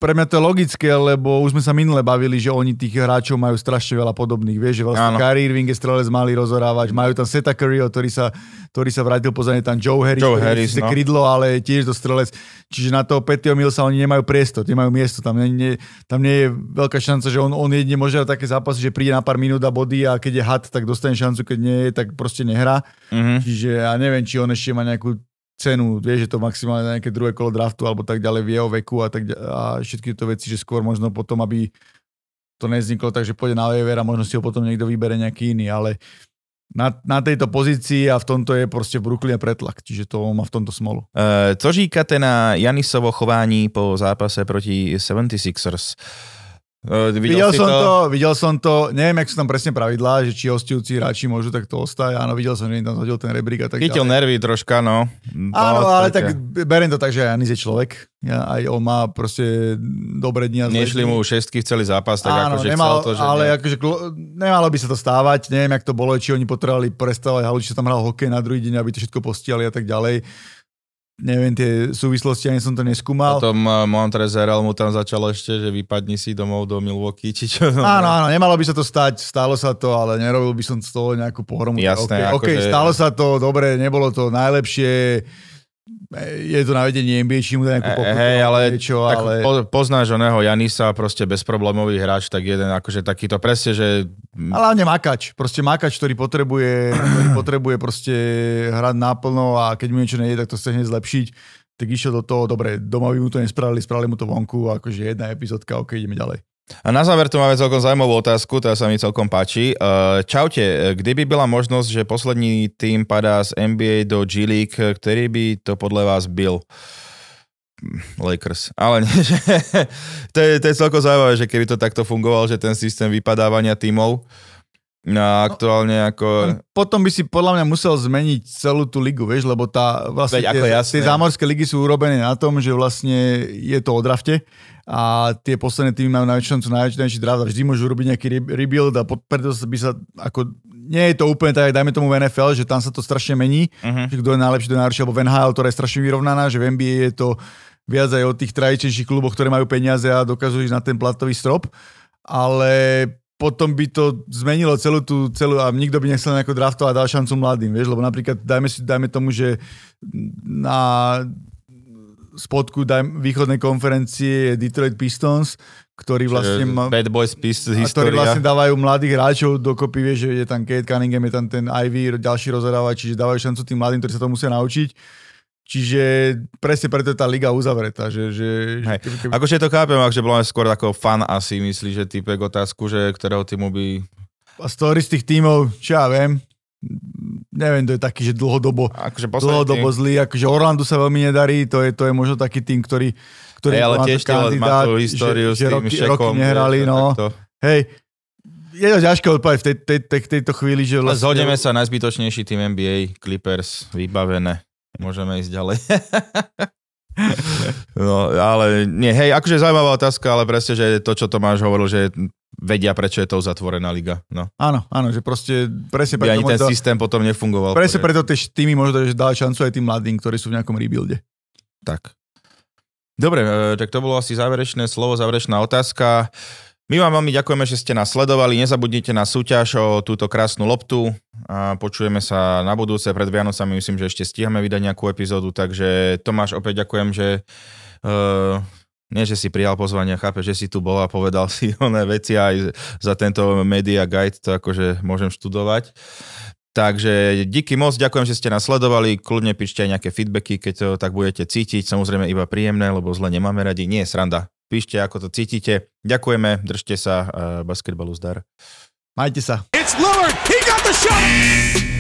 pre mňa to je logické, lebo už sme sa minule bavili, že oni tých hráčov majú strašne veľa podobných. Vieš, že vlastne. Kyrie Irving je strelec malý rozhorávač, majú tam Seta Curryho, ktorý sa, ktorý sa vrátil pozadne tam Joe Harris, Joe Harris, no. krydlo, ale tiež to strelec. Čiže na toho Petio Millsa oni nemajú priestor, nemajú miesto, tam nie, nie, tam nie je veľká šanca, že on, on jedine môže také zápasy, že príde na pár minút a body a keď je had, tak dostane šancu, keď nie je, tak proste nehrá. Mhm. Čiže ja neviem, či on ešte má nejakú cenu, vieš, že to maximálne na nejaké druhé kolo draftu alebo tak ďalej v jeho veku a, tak a všetky tieto veci, že skôr možno potom, aby to nezniklo, takže pôjde na waiver a možno si ho potom niekto vybere nejaký iný, ale na, na tejto pozícii a v tomto je proste v Brooklyne pretlak, čiže to má v tomto smolu. Uh, co říkáte na Janisovo chování po zápase proti 76ers? Uh, Videl, si som to? videl som to, neviem, jak sú tam presne pravidlá, že či hostujúci hráči môžu takto ostať, áno, videl som, že im tam zhodil ten rebrík a tak Chytil ďalej. nervy troška, no. Áno, No, ale tak beriem to tak, že Janis je človek. Ja, aj on má proste dobré dni Nešli mu šestky v celý zápas, tak Áno, akože nemal, chcel to, že ale nie. akože, nemalo by sa to stávať. Neviem, jak to bolo, či oni potrebovali prestavať halu, či sa tam hral hokej na druhý deň, aby to všetko postiali a tak ďalej. Neviem tie súvislosti, ani som to neskúmal. Potom uh, Montrezl mu tam začalo ešte, že vypadni si domov do Milwaukee, či čo. No, Áno, áno, nemalo by sa to stať, stalo sa to, ale nerobil by som z toho nejakú pohromu. Jasné, OK, okay akože- stalo sa to, dobre, nebolo to najlepšie, je to na vedení NBA, či mu dá nejakú pokutu, hej, ale, niečo, tak ale... po, poznáš oného Janisa, proste bezproblémový hráč, tak jeden akože takýto presne, že Ale hlavne makač, proste makač, ktorý potrebuje, ktorý *clears throat* potrebuje proste hrať naplno a keď mu niečo nejde, tak to chce hneď zlepšiť. Tak išiel do toho, dobre, doma by mu to nespravili, spravili mu to vonku, akože jedna epizódka, ok, ideme ďalej. A na záver tu máme celkom zaujímavú otázku, tá sa mi celkom páči. Uh, čaute, kdyby byla možnosť, že poslední tým padá z NBA do G League, ktorý by to podľa vás byl? Lakers. Ale nie, že *laughs* to, je, to je celkom zaujímavé, že keby to takto fungoval, že ten systém vypadávania tímov no, aktuálne ako... Potom by si podľa mňa musel zmeniť celú tú ligu, vieš, lebo tá, vlastne Veď tie, tie zámorské ligy sú urobené na tom, že vlastne je to o drafte a tie posledné týmy majú najväčšiu šancu najväčší, najväčší draft a vždy môžu robiť nejaký re- rebuild a pod- preto by sa ako nie je to úplne tak, dajme tomu v NFL, že tam sa to strašne mení, Uh-huh. že kto je najlepší, kto je najlepší, alebo v NHL, ktorá je strašne vyrovnaná, že v NBA je to viac aj o tých tradičnejších kluboch, ktoré majú peniaze a dokážu ísť na ten platový strop, ale potom by to zmenilo celú tú, celú, a nikto by nechcel nejako draftovať a dal šancu mladým, vieš, lebo napríklad dajme, si, dajme tomu, že na spodku daj, východnej konferencie je Detroit Pistons, ktorí vlastne, ma, Bad Boys Pistons ktorí vlastne dávajú mladých hráčov dokopy, vieš, že je tam Kate Cunningham, je tam ten Ivy, ďalší rozhrávač, čiže dávajú šancu tým mladým, ktorí sa to musia naučiť. Čiže presne preto je tá liga uzavretá, že... že, Hej. keby, Akože to chápem, akože bolo skôr ako fan asi, myslí, že typek otázku, že ktorého týmu by... a story z tých tímov, čo ja viem, neviem, to je taký, že dlhodobo, Akože dlhodobo tým- zlý, akože Orlando sa veľmi nedarí, to je, to je možno taký tým, ktorý, ktorý Hej, ale má tiež to má tú históriu že, s že tým roky, Šekom. roky nehrali, no. takto. Hej, je to ťažké odpovedať v tej, tej, tej, tejto chvíli, že vlastne... zhodneme sa, najzbytočnejší tým NBA, Clippers, vybavené. Môžeme ísť ďalej. *laughs* no, ale nie, hej, akože zaujímavá otázka, ale presne, že to, čo Tomáš hovoril, že vedia, prečo je to uzatvorená liga. No. Áno, áno, že proste presne By ani preto, ten možno, systém potom nefungoval. presne preto tie týmy možno že dali šancu aj tým mladým, ktorí sú v nejakom rebuilde. Tak. Dobre, e, tak to bolo asi záverečné slovo, záverečná otázka. My vám veľmi ďakujeme, že ste nás sledovali. Nezabudnite na súťaž o túto krásnu loptu. A počujeme sa na budúce. Pred Vianocami myslím, že ešte stíhame vydať nejakú epizódu, takže Tomáš, opäť ďakujem, že uh, nie, že si prijal pozvanie, chápe, že si tu bol a povedal si *laughs* oné veci aj za tento media guide, to akože môžem študovať. Takže díky moc, ďakujem, že ste nás sledovali, kľudne píšte aj nejaké feedbacky, keď to tak budete cítiť, samozrejme iba príjemné, lebo zle nemáme radi, nie je sranda. Píšte, ako to cítite. Ďakujeme, držte sa, uh, basketbalu zdar. Majte sa. It's Lillard. He got the shot.